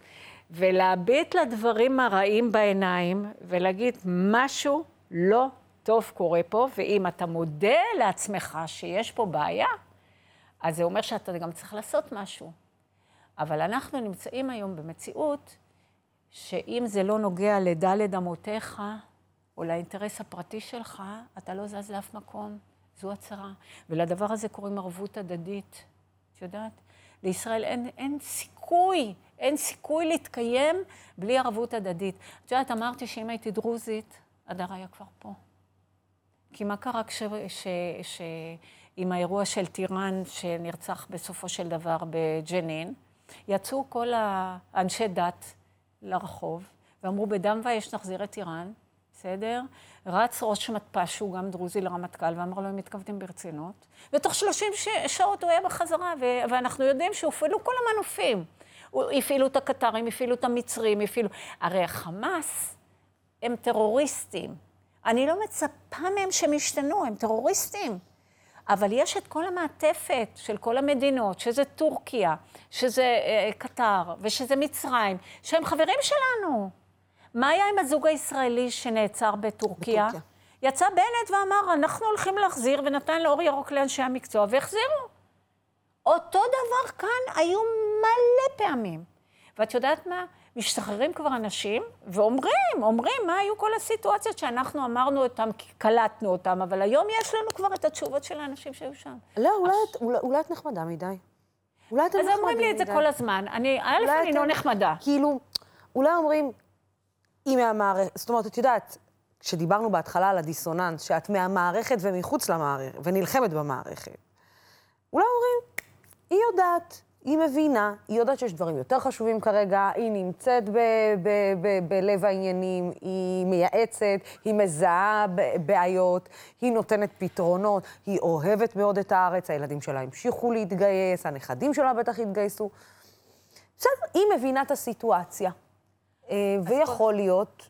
ולהביט לדברים הרעים בעיניים, ולהגיד, משהו לא טוב קורה פה, ואם אתה מודה לעצמך שיש פה בעיה, אז זה אומר שאתה גם צריך לעשות משהו. אבל אנחנו נמצאים היום במציאות שאם זה לא נוגע לדלת אמותיך, או לאינטרס הפרטי שלך, אתה לא זז לאף מקום. זו הצהרה. ולדבר הזה קוראים ערבות הדדית. את יודעת? לישראל אין, אין סיכוי, אין סיכוי להתקיים בלי ערבות הדדית. את יודעת, אמרתי שאם הייתי דרוזית, הדר היה כבר פה. כי מה קרה כש... ש... ש... עם האירוע של טיראן שנרצח בסופו של דבר בג'נין? יצאו כל האנשי דת לרחוב ואמרו, בדם ואש נחזיר את איראן, בסדר? רץ ראש מתפ"ש, שהוא גם דרוזי, לרמטכ"ל, ואמר לו, הם מתכוונים ברצינות. ותוך 30 ש... שעות הוא היה בחזרה, ו... ואנחנו יודעים שהופעלו כל המנופים. הפעילו את הקטרים, הפעילו את המצרים, הפעילו... הרי החמאס הם טרוריסטים. אני לא מצפה מהם שהם ישתנו, הם טרוריסטים. אבל יש את כל המעטפת של כל המדינות, שזה טורקיה, שזה אה, קטר ושזה מצרים, שהם חברים שלנו. מה היה עם הזוג הישראלי שנעצר בטורקיה? בטורקיה. יצא בנט ואמר, אנחנו הולכים להחזיר, ונתן לאור ירוק לאנשי המקצוע, והחזירו. אותו דבר כאן היו מלא פעמים. ואת יודעת מה? משתחררים כבר אנשים ואומרים, אומרים מה היו כל הסיטואציות שאנחנו אמרנו אותם, קלטנו אותם, אבל היום יש לנו כבר את התשובות של האנשים שהיו שם. לא, אולי, אש... אולי, אולי את נחמדה מדי. אולי את נחמדה מדי. אז אומרים לי את זה כל הזמן. אני, א', אני לא נחמדה. כאילו, אולי אומרים, היא מהמערכת, זאת אומרת, את יודעת, כשדיברנו בהתחלה על הדיסוננס, שאת מהמערכת ומחוץ למערכת, ונלחמת במערכת, אולי אומרים, היא יודעת, היא מבינה, היא יודעת שיש דברים יותר חשובים כרגע, היא נמצאת בלב העניינים, היא מייעצת, היא מזהה בעיות, היא נותנת פתרונות, היא אוהבת מאוד את הארץ, הילדים שלה המשיכו להתגייס, הנכדים שלה בטח התגייסו. בסדר, היא מבינה את הסיטואציה. אה, ויכול להיות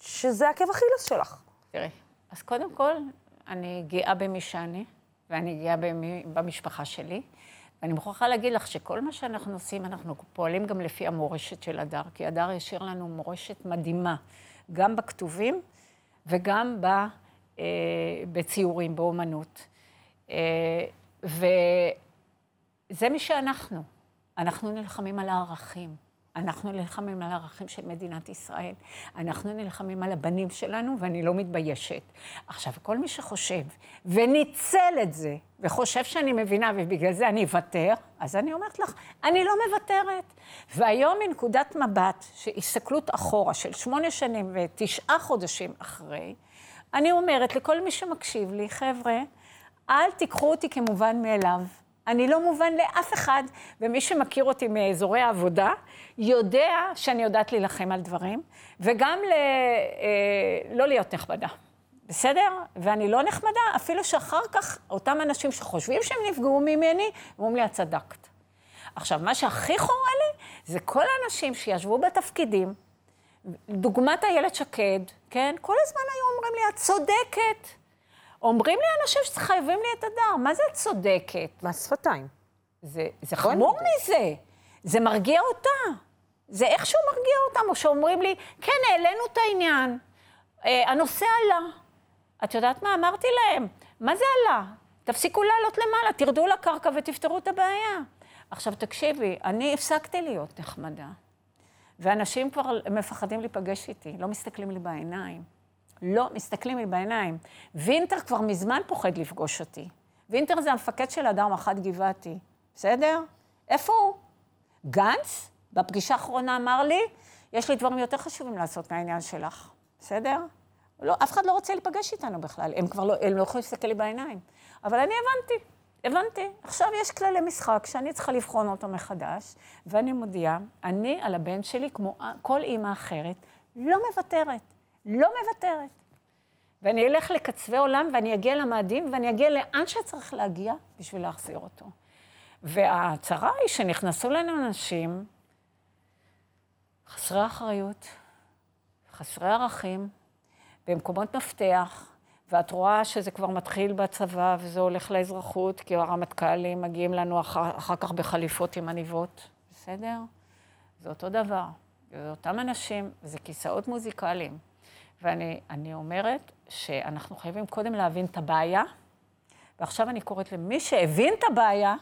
שזה עקב אכילס שלך. תראי, אז קודם כל, אני גאה במי שאני, ואני גאה במשפחה שלי. ואני מוכרחה להגיד לך שכל מה שאנחנו עושים, אנחנו פועלים גם לפי המורשת של הדר, כי הדר השאיר לנו מורשת מדהימה, גם בכתובים וגם ב, אה, בציורים, באומנות. אה, וזה מי שאנחנו. אנחנו נלחמים על הערכים. אנחנו נלחמים על הערכים של מדינת ישראל. אנחנו נלחמים על הבנים שלנו, ואני לא מתביישת. עכשיו, כל מי שחושב וניצל את זה, וחושב שאני מבינה ובגלל זה אני אוותר, אז אני אומרת לך, אני לא מוותרת. והיום מנקודת מבט, שהסתכלות אחורה של שמונה שנים ותשעה חודשים אחרי, אני אומרת לכל מי שמקשיב לי, חבר'ה, אל תיקחו אותי כמובן מאליו. אני לא מובן לאף אחד, ומי שמכיר אותי מאזורי העבודה, יודע שאני יודעת להילחם על דברים, וגם ל... אה, לא להיות נחמדה. בסדר? ואני לא נחמדה, אפילו שאחר כך אותם אנשים שחושבים שהם נפגעו ממני, אומרים לי, את צדקת. עכשיו, מה שהכי חורה לי, זה כל האנשים שישבו בתפקידים, דוגמת איילת שקד, כן? כל הזמן היו אומרים לי, את צודקת. אומרים לי אנשים שחייבים לי את הדר, מה זה את צודקת? מה שפתיים? זה, זה חמור מזה, זה מרגיע אותה. זה איכשהו מרגיע אותם, או שאומרים לי, כן, העלינו את העניין, אה, הנושא עלה. את יודעת מה? אמרתי להם, מה זה עלה? תפסיקו לעלות למעלה, תרדו לקרקע ותפתרו את הבעיה. עכשיו, תקשיבי, אני הפסקתי להיות נחמדה, ואנשים כבר מפחדים להיפגש איתי, לא מסתכלים לי בעיניים. לא מסתכלים לי בעיניים. וינטר כבר מזמן פוחד לפגוש אותי. וינטר זה המפקד של אדם מח"ט גבעתי, בסדר? איפה הוא? גנץ, בפגישה האחרונה אמר לי, יש לי דברים יותר חשובים לעשות מהעניין שלך, בסדר? לא, אף אחד לא רוצה להיפגש איתנו בכלל, הם כבר לא, הם לא יכולים להסתכל לי בעיניים. אבל אני הבנתי, הבנתי. עכשיו יש כללי משחק שאני צריכה לבחון אותו מחדש, ואני מודיעה, אני על הבן שלי, כמו כל אימא אחרת, לא מוותרת. לא מוותרת. ואני אלך לקצווי עולם ואני אגיע למאדים ואני אגיע לאן שצריך להגיע בשביל להחזיר אותו. והצרה היא שנכנסו לנו אנשים חסרי אחריות, חסרי ערכים, במקומות מפתח, ואת רואה שזה כבר מתחיל בצבא וזה הולך לאזרחות, כי הרמטכ"לים מגיעים לנו אחר, אחר כך בחליפות עם עניבות, בסדר? זה אותו דבר. זה אותם אנשים, זה כיסאות מוזיקליים. ואני אומרת שאנחנו חייבים קודם להבין את הבעיה, ועכשיו אני קוראת למי שהבין את הבעיה,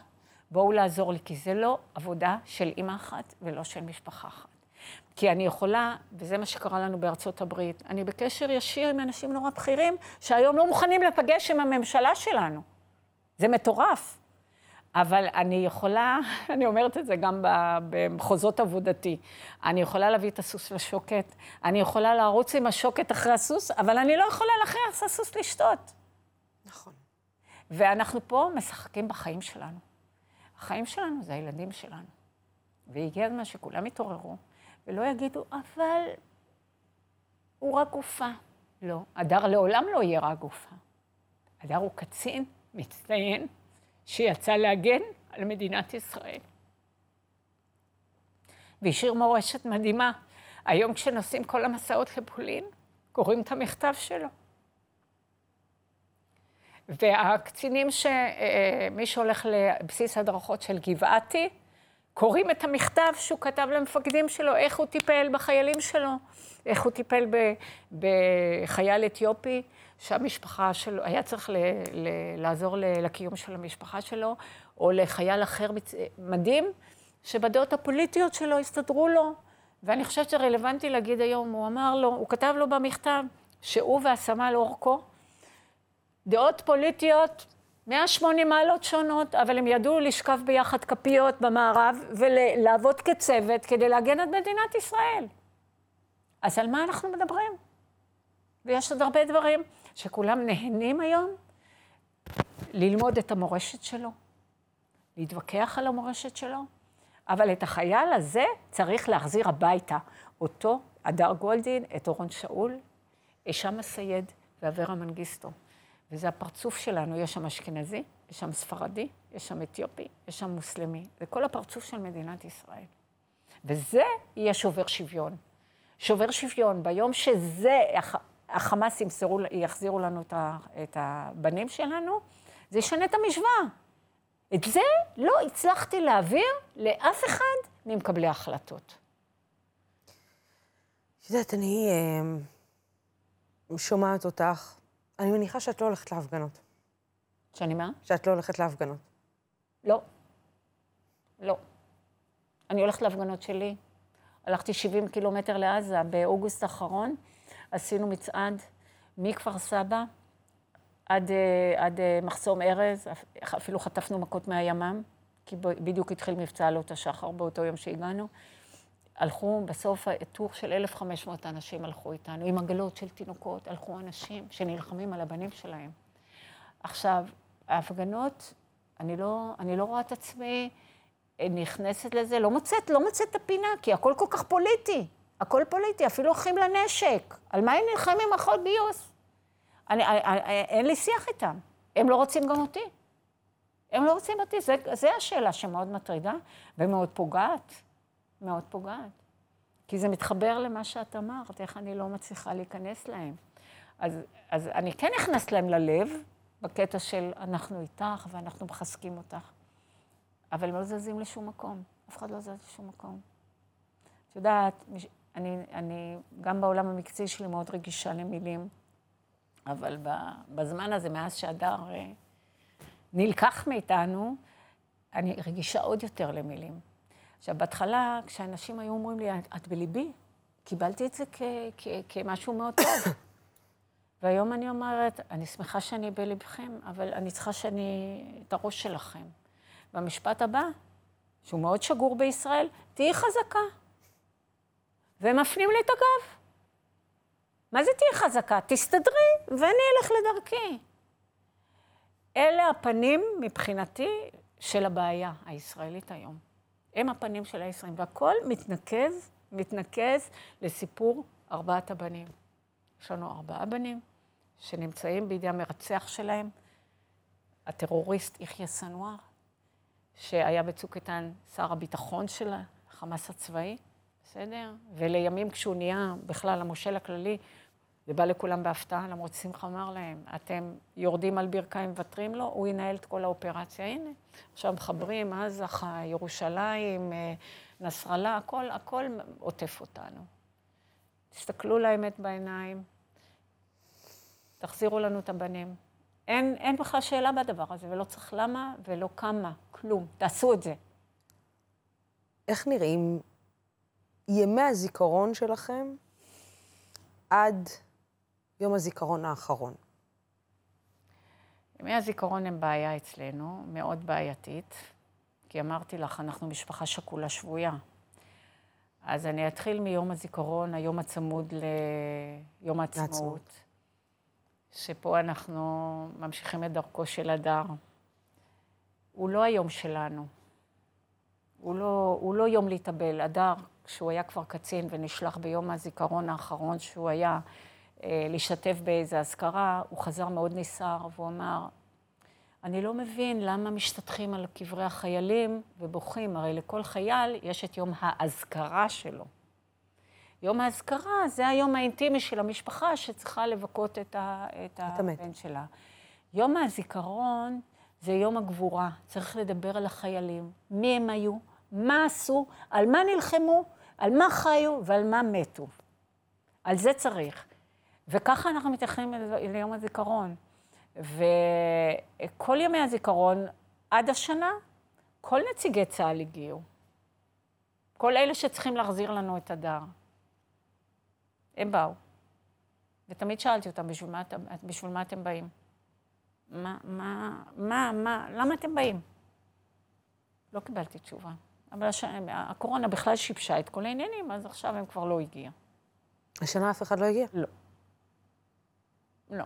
בואו לעזור לי, כי זה לא עבודה של אימא אחת ולא של משפחה אחת. כי אני יכולה, וזה מה שקרה לנו בארצות הברית, אני בקשר ישיר עם אנשים נורא בכירים, שהיום לא מוכנים לפגש עם הממשלה שלנו. זה מטורף. אבל אני יכולה, אני אומרת את זה גם במחוזות עבודתי, אני יכולה להביא את הסוס לשוקת, אני יכולה לרוץ עם השוקת אחרי הסוס, אבל אני לא יכולה להכריח הסוס לשתות. נכון. ואנחנו פה משחקים בחיים שלנו. החיים שלנו זה הילדים שלנו. והגיע הזמן שכולם יתעוררו, ולא יגידו, אבל הוא רק גופה. לא, הדר לעולם לא יהיה רק גופה. הדר הוא קצין מצטיין שיצא להגן על מדינת ישראל. והשאיר מורשת מדהימה. היום כשנוסעים כל המסעות לפולין, קוראים את המכתב שלו. והקצינים, ש... אה, מי שהולך לבסיס הדרכות של גבעתי, קוראים את המכתב שהוא כתב למפקדים שלו, איך הוא טיפל בחיילים שלו, איך הוא טיפל ב... בחייל אתיופי, שהמשפחה שלו, היה צריך ל... ל... לעזור לקיום של המשפחה שלו, או לחייל אחר מדהים, שבדעות הפוליטיות שלו הסתדרו לו. ואני חושבת שרלוונטי להגיד היום, הוא אמר לו, הוא כתב לו במכתב, שהוא והסמל אורקו, דעות פוליטיות 180 מעלות שונות, אבל הם ידעו לשכב ביחד כפיות במערב ולעבוד כצוות כדי להגן את מדינת ישראל. אז על מה אנחנו מדברים? ויש עוד הרבה דברים שכולם נהנים היום ללמוד את המורשת שלו, להתווכח על המורשת שלו, אבל את החייל הזה צריך להחזיר הביתה. אותו, הדר גולדין, את אורון שאול, הישאם א-סייד ואברה מנגיסטו. וזה הפרצוף שלנו, יש שם אשכנזי, יש שם ספרדי, יש שם אתיופי, יש שם מוסלמי. זה כל הפרצוף של מדינת ישראל. וזה יהיה שובר שוויון. שובר שוויון, ביום שזה, החמאס ימסרו, יחזירו לנו את הבנים שלנו, זה ישנה את המשוואה. את זה לא הצלחתי להעביר לאף אחד ממקבלי ההחלטות. את יודעת, אני אה, שומעת אותך, אני מניחה שאת לא הולכת להפגנות. שאני מה? שאת לא הולכת להפגנות. לא. לא. אני הולכת להפגנות שלי. הלכתי 70 קילומטר לעזה באוגוסט האחרון, עשינו מצעד מכפר סבא עד, אה, עד אה, מחסום ארז, אפילו חטפנו מכות מהימ"מ, כי בדיוק התחיל מבצע עלות השחר באותו יום שהגענו. הלכו, בסוף טור של 1,500 אנשים הלכו איתנו, עם עגלות של תינוקות, הלכו אנשים שנלחמים על הבנים שלהם. עכשיו, ההפגנות, אני לא, אני לא רואה את עצמי נכנסת לזה, לא מוצאת, לא מוצאת את הפינה, כי הכל כל כך פוליטי. הכל פוליטי, אפילו אחים לנשק. על מה הם נלחמים אחות גיוס? אני, אני, אני, אין לי שיח איתם. הם לא רוצים גם אותי. הם לא רוצים אותי. זו השאלה שמאוד מטרידה ומאוד פוגעת. מאוד פוגעת. כי זה מתחבר למה שאת אמרת, איך אני לא מצליחה להיכנס להם. אז, אז אני כן נכנסת להם ללב, בקטע של אנחנו איתך ואנחנו מחזקים אותך. אבל הם לא זזים לשום מקום. אף אחד לא זז לשום מקום. את יודעת, אני, אני גם בעולם המקצועי שלי מאוד רגישה למילים, אבל בזמן הזה, מאז שהדר אה, נלקח מאיתנו, אני רגישה עוד יותר למילים. עכשיו, בהתחלה, כשאנשים היו אומרים לי, את בליבי, קיבלתי את זה כ- כ- כמשהו מאוד טוב. והיום אני אומרת, אני שמחה שאני בלבכם, אבל אני צריכה שאני, את הראש שלכם. והמשפט הבא, שהוא מאוד שגור בישראל, תהיי חזקה. והם מפנים לי את הגב. מה זה תהיי חזקה? תסתדרי, ואני אלך לדרכי. אלה הפנים, מבחינתי, של הבעיה הישראלית היום. הם הפנים של הישראלים, והכל מתנקז, מתנקז לסיפור ארבעת הבנים. יש לנו ארבעה בנים שנמצאים בידי המרצח שלהם, הטרוריסט יחיא סנואר, שהיה בצוק איתן שר הביטחון של החמאס הצבאי, בסדר? ולימים כשהוא נהיה בכלל המושל הכללי, זה בא לכולם בהפתעה, למרות שמחה אמר להם, אתם יורדים על ברכיים, מוותרים לו, הוא ינהל את כל האופרציה. הנה, עכשיו מחברים, עזה, ירושלים, אה, נסראללה, הכל, הכל עוטף אותנו. תסתכלו לאמת בעיניים, תחזירו לנו את הבנים. אין, אין בכלל שאלה בדבר הזה, ולא צריך למה ולא כמה, כלום. תעשו את זה. איך נראים ימי הזיכרון שלכם עד יום הזיכרון האחרון. ימי הזיכרון הם בעיה אצלנו, מאוד בעייתית, כי אמרתי לך, אנחנו משפחה שכולה שבויה. אז אני אתחיל מיום הזיכרון, היום הצמוד ליום העצמאות, שפה אנחנו ממשיכים את דרכו של הדר. הוא לא היום שלנו. הוא לא, הוא לא יום להתאבל. הדר, כשהוא היה כבר קצין ונשלח ביום הזיכרון האחרון שהוא היה להשתתף באיזו אזכרה, הוא חזר מאוד נסער, והוא אמר, אני לא מבין למה משתטחים על קברי החיילים ובוכים, הרי לכל חייל יש את יום האזכרה שלו. יום האזכרה זה היום האינטימי של המשפחה שצריכה לבכות את, ה, את הבן שלה. יום הזיכרון זה יום הגבורה, צריך לדבר על החיילים, מי הם היו, מה עשו, על מה נלחמו, על מה חיו ועל מה מתו. על זה צריך. וככה אנחנו מתייחסים ליום הזיכרון. וכל ימי הזיכרון, עד השנה, כל נציגי צה"ל הגיעו. כל אלה שצריכים להחזיר לנו את הדר. הם באו. ותמיד שאלתי אותם, בשביל מה, בשביל מה אתם באים? מה, מה, מה, מה, למה אתם באים? לא קיבלתי תשובה. אבל הש... הקורונה בכלל שיבשה את כל העניינים, אז עכשיו הם כבר לא הגיע. השנה אף אחד לא הגיע? לא. לא.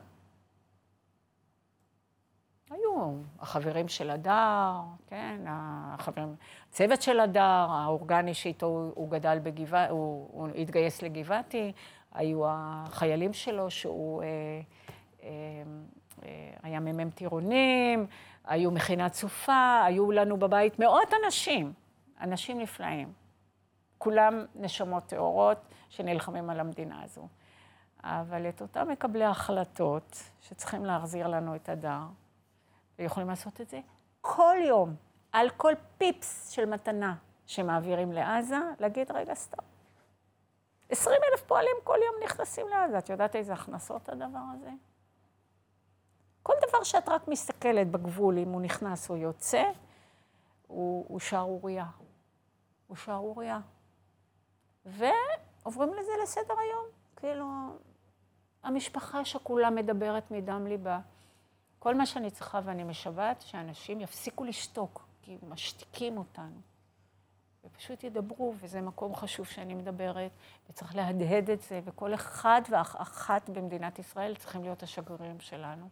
היו החברים של הדר, כן, החברים, הצוות של הדר, האורגני שאיתו הוא גדל בגבעתי, הוא, הוא התגייס לגבעתי, היו החיילים שלו שהוא אה, אה, אה, היה מ"מ טירונים, היו מכינת סופה, היו לנו בבית מאות אנשים, אנשים נפלאים. כולם נשמות טהורות שנלחמים על המדינה הזו. אבל את אותם מקבלי ההחלטות שצריכים להחזיר לנו את הדר, ויכולים לעשות את זה כל יום, על כל פיפס של מתנה שמעבירים לעזה, להגיד, רגע, stop. 20 אלף פועלים כל יום נכנסים לעזה. את יודעת איזה הכנסות הדבר הזה? כל דבר שאת רק מסתכלת בגבול, אם הוא נכנס או יוצא, הוא, הוא שערורייה. הוא שערורייה. ועוברים לזה לסדר היום. כאילו, המשפחה השכולה מדברת מדם ליבה. כל מה שאני צריכה ואני משוועת, שאנשים יפסיקו לשתוק, כי משתיקים אותנו. ופשוט ידברו, וזה מקום חשוב שאני מדברת, וצריך להדהד את זה, וכל אחד ואחת במדינת ישראל צריכים להיות השגרירים שלנו,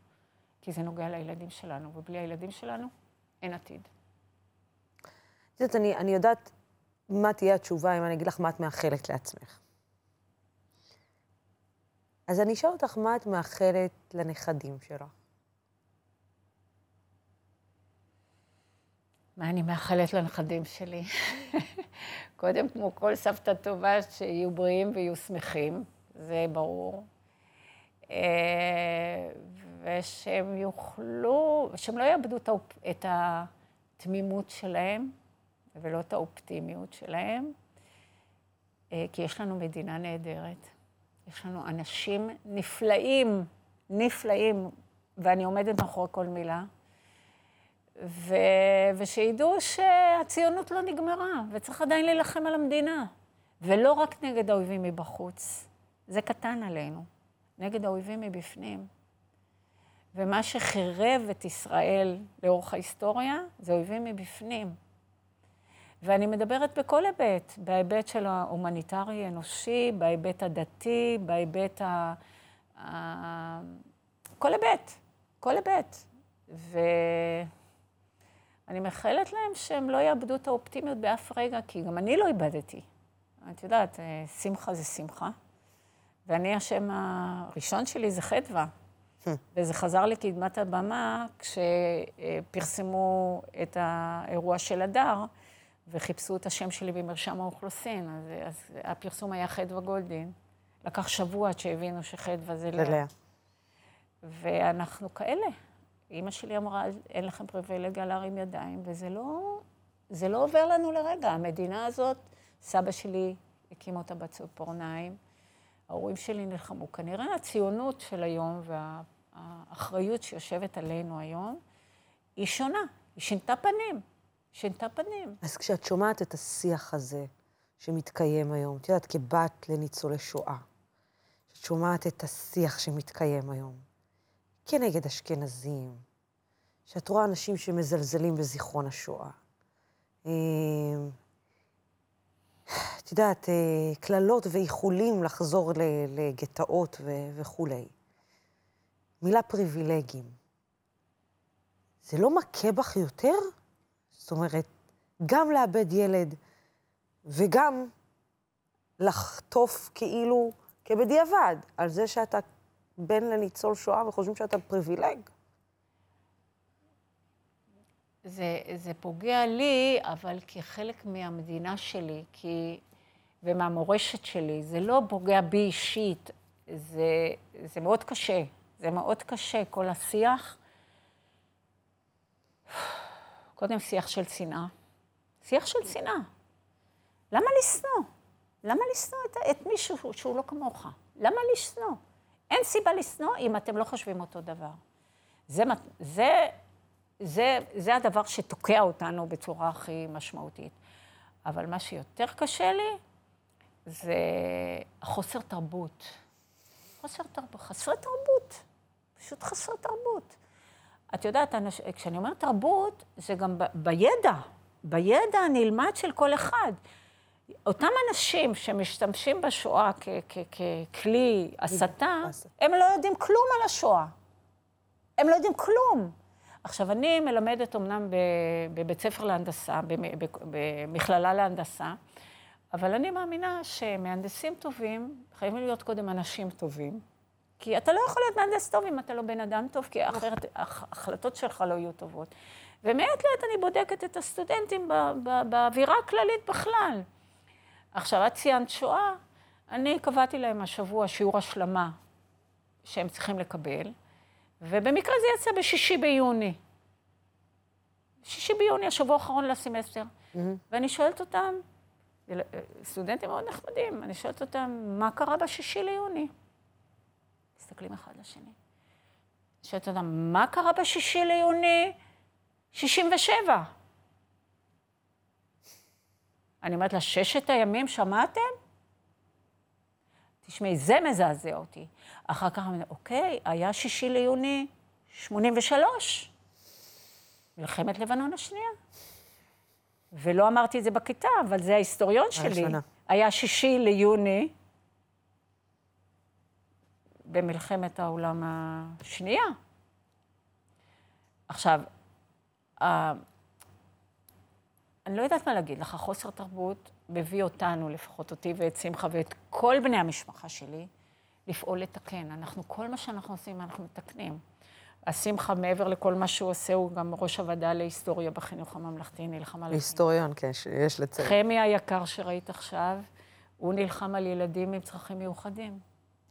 כי זה נוגע לילדים שלנו, ובלי הילדים שלנו אין עתיד. את יודעת, אני, אני יודעת מה תהיה התשובה אם אני אגיד לך מה את מאחלת לעצמך. אז אני אשאל אותך מה את מאחלת לנכדים שלך. מה אני מאחלת לנכדים שלי? קודם, כמו כל סבתא טובה, שיהיו בריאים ויהיו שמחים, זה ברור. אה, ושהם יוכלו, שהם לא יאבדו את התמימות שלהם ולא את האופטימיות שלהם, אה, כי יש לנו מדינה נהדרת. יש לנו אנשים נפלאים, נפלאים, ואני עומדת מאחורי כל מילה. ו... ושידעו שהציונות לא נגמרה, וצריך עדיין להילחם על המדינה. ולא רק נגד האויבים מבחוץ, זה קטן עלינו, נגד האויבים מבפנים. ומה שחירב את ישראל לאורך ההיסטוריה, זה אויבים מבפנים. ואני מדברת בכל היבט, בהיבט של ההומניטרי-אנושי, בהיבט הדתי, בהיבט ה... ה... כל היבט, כל היבט. ו... אני מאחלת להם שהם לא יאבדו את האופטימיות באף רגע, כי גם אני לא איבדתי. את יודעת, אה, שמחה זה שמחה, ואני, השם הראשון שלי זה חדווה. וזה חזר לקדמת הבמה כשפרסמו את האירוע של הדר, וחיפשו את השם שלי במרשם האוכלוסין. אז, אז הפרסום היה חדווה גולדין. לקח שבוע עד שהבינו שחדווה זה לאה. ואנחנו כאלה. אימא שלי אמרה, אין לכם פריבילגיה להרים ידיים, וזה לא, זה לא עובר לנו לרגע. המדינה הזאת, סבא שלי הקים אותה בציפורניים, ההורים שלי נלחמו. כנראה הציונות של היום והאחריות שיושבת עלינו היום, היא שונה, היא שינתה פנים, שינתה פנים. אז כשאת שומעת את השיח הזה, שמתקיים היום. את יודעת, כבת לניצולי שואה, שאת שומעת את השיח שמתקיים היום, כנגד אשכנזים, שאת רואה אנשים שמזלזלים בזיכרון השואה. אה, את יודעת, אה, קללות ואיחולים לחזור לגטאות ו- וכולי. מילה פריבילגים. זה לא מכה בך יותר? זאת אומרת, גם לאבד ילד וגם לחטוף כאילו כבדיעבד על זה שאתה בן לניצול שואה וחושבים שאתה פריבילג. זה, זה פוגע לי, אבל כחלק מהמדינה שלי, כי, ומהמורשת שלי. זה לא פוגע בי אישית, זה, זה מאוד קשה. זה מאוד קשה, כל השיח. קודם שיח של שנאה. שיח של שנאה. למה לשנוא? למה לשנוא את, את מישהו שהוא, שהוא לא כמוך? למה לשנוא? אין סיבה לשנוא אם אתם לא חושבים אותו דבר. זה, זה, זה, זה הדבר שתוקע אותנו בצורה הכי משמעותית. אבל מה שיותר קשה לי, זה חוסר תרבות. חוסר תרבות, חסרי תרבות. פשוט חסרי תרבות. את יודעת, אנש... כשאני אומרת תרבות, זה גם ב... בידע, בידע הנלמד של כל אחד. אותם אנשים שמשתמשים בשואה. ככלי הסתה, הם לא יודעים כלום על השואה. הם לא יודעים כלום. עכשיו, אני מלמדת אמנם בבית ספר להנדסה, במכללה להנדסה, אבל אני מאמינה שמהנדסים טובים חייבים להיות קודם אנשים טובים. כי אתה לא יכול להיות מהנדס טוב אם אתה לא בן אדם טוב, כי אחרת ההחלטות שלך לא יהיו טובות. ומעת לעת אני בודקת את הסטודנטים באווירה הכללית בכלל. עכשיו, את ציינת שואה, אני קבעתי להם השבוע שיעור השלמה שהם צריכים לקבל, ובמקרה זה יצא בשישי ביוני. שישי ביוני, השבוע האחרון לסמסטר. Mm-hmm. ואני שואלת אותם, סטודנטים מאוד נחמדים, אני שואלת אותם, מה קרה בשישי ליוני? מסתכלים אחד לשני. שואלת אותם, מה קרה בשישי ליוני 67? אני אומרת לה, ששת הימים שמעתם? תשמעי, זה מזעזע אותי. אחר כך אומרת, אוקיי, היה שישי ליוני 83, מלחמת לבנון השנייה. ולא אמרתי את זה בכיתה, אבל זה ההיסטוריון שלי. שנה. היה שישי ליוני במלחמת העולם השנייה. עכשיו, אני לא יודעת מה להגיד לך, חוסר תרבות מביא אותנו, לפחות אותי ואת שמחה ואת כל בני המשפחה שלי, לפעול לתקן. אנחנו, כל מה שאנחנו עושים, אנחנו מתקנים. השמחה, מעבר לכל מה שהוא עושה, הוא גם ראש הוועדה להיסטוריה בחינוך הממלכתי, נלחם על... היסטוריון, כן, שיש לציין. חמי היקר שראית עכשיו, הוא נלחם על ילדים עם צרכים מיוחדים.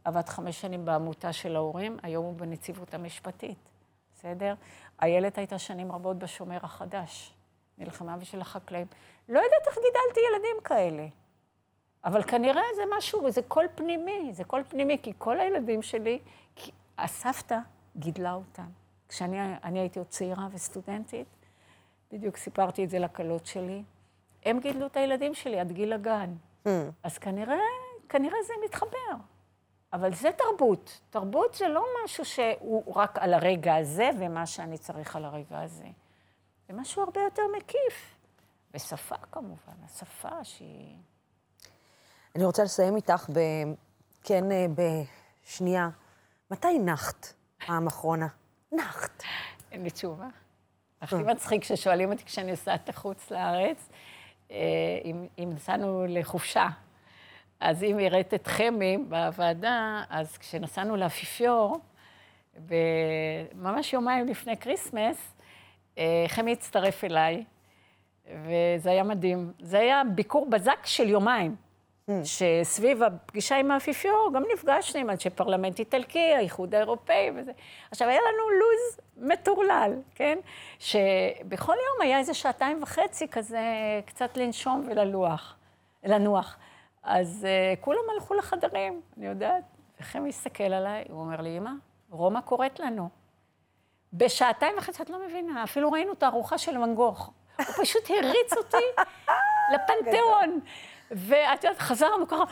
עבד חמש שנים בעמותה של ההורים, היום הוא בנציבות המשפטית, בסדר? איילת הייתה שנים רבות בשומר החדש, נלחמה בשביל החקלאים. לא יודעת איך גידלתי ילדים כאלה. אבל כנראה זה משהו, זה קול פנימי, זה קול פנימי, כי כל הילדים שלי, כי הסבתא גידלה אותם. כשאני הייתי עוד צעירה וסטודנטית, בדיוק סיפרתי את זה לכלות שלי, הם גידלו את הילדים שלי עד גיל הגן. Mm. אז כנראה, כנראה זה מתחבר. אבל זה תרבות. תרבות זה לא משהו שהוא רק על הרגע הזה ומה שאני צריך על הרגע הזה. זה משהו הרבה יותר מקיף. ושפה כמובן, השפה שהיא... אני רוצה לסיים איתך ב... כן, בשנייה. מתי נחת פעם אחרונה? נחת. אין לי תשובה. הכי מצחיק כששואלים אותי כשאני עושה את החוץ לארץ, אם, אם נסענו לחופשה. אז אם ראית את חמי בוועדה, אז כשנסענו לאפיפיור, ממש יומיים לפני כריסמס, חמי הצטרף אליי, וזה היה מדהים. זה היה ביקור בזק של יומיים, שסביב הפגישה עם האפיפיור גם נפגשנו עם אנשי פרלמנט איטלקי, האיחוד האירופאי וזה. עכשיו, היה לנו לו"ז מטורלל, כן? שבכל יום היה איזה שעתיים וחצי כזה קצת לנשום וללוח, לנוח. אז uh, כולם הלכו לחדרים, אני יודעת. וחם מסתכל עליי, הוא אומר לי, אמא, רומא קוראת לנו. בשעתיים וחצי, את לא מבינה, אפילו ראינו את הארוחה של מנגוך. הוא פשוט הריץ אותי לפנתיאון. ואת יודעת, חזרנו ככה,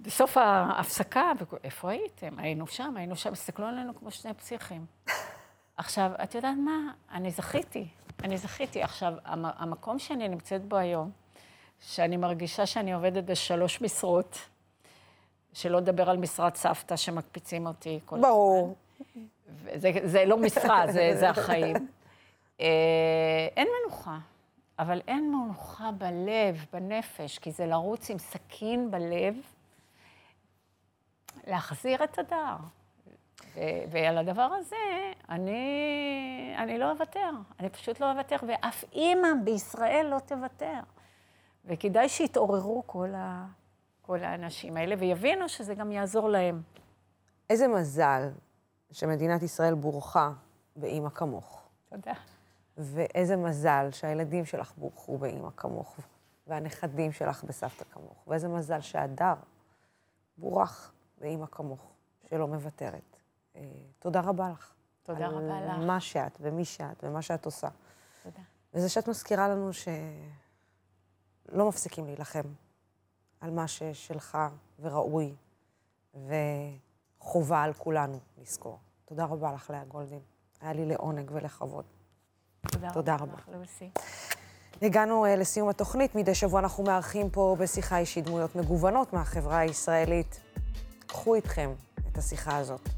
בסוף ההפסקה, איפה הייתם? היינו שם, היינו שם, הסתכלו עלינו כמו שני פסיכים. עכשיו, את יודעת מה? אני זכיתי, אני זכיתי. עכשיו, המ- המקום שאני נמצאת בו היום, שאני מרגישה שאני עובדת בשלוש משרות, שלא לדבר על משרת סבתא שמקפיצים אותי כל ברור. זה, זה לא משרה, זה, זה החיים. אה, אין מנוחה, אבל אין מנוחה בלב, בנפש, כי זה לרוץ עם סכין בלב, להחזיר את הדר. ועל הדבר הזה, אני, אני לא אוותר. אני פשוט לא אוותר, ואף אימא בישראל לא תוותר. וכדאי שיתעוררו כל, ה, כל האנשים האלה, ויבינו שזה גם יעזור להם. איזה מזל שמדינת ישראל בורכה באימא כמוך. תודה. ואיזה מזל שהילדים שלך בורכו באימא כמוך, והנכדים שלך בסבתא כמוך. ואיזה מזל שהדר בורך באימא כמוך, שלא מוותרת. אה, תודה רבה לך. תודה על רבה לך. מה שאת, ומי שאת, ומה שאת עושה. תודה. וזה שאת מזכירה לנו שלא מפסיקים להילחם על מה ששלך וראוי, וחובה על כולנו לזכור. תודה רבה לך, לאה גולדין. היה לי לעונג ולכבוד. תודה, תודה רבה. רבה. לוסי. הגענו uh, לסיום התוכנית. מדי שבוע אנחנו מארחים פה בשיחה אישית דמויות מגוונות מהחברה הישראלית. קחו איתכם את השיחה הזאת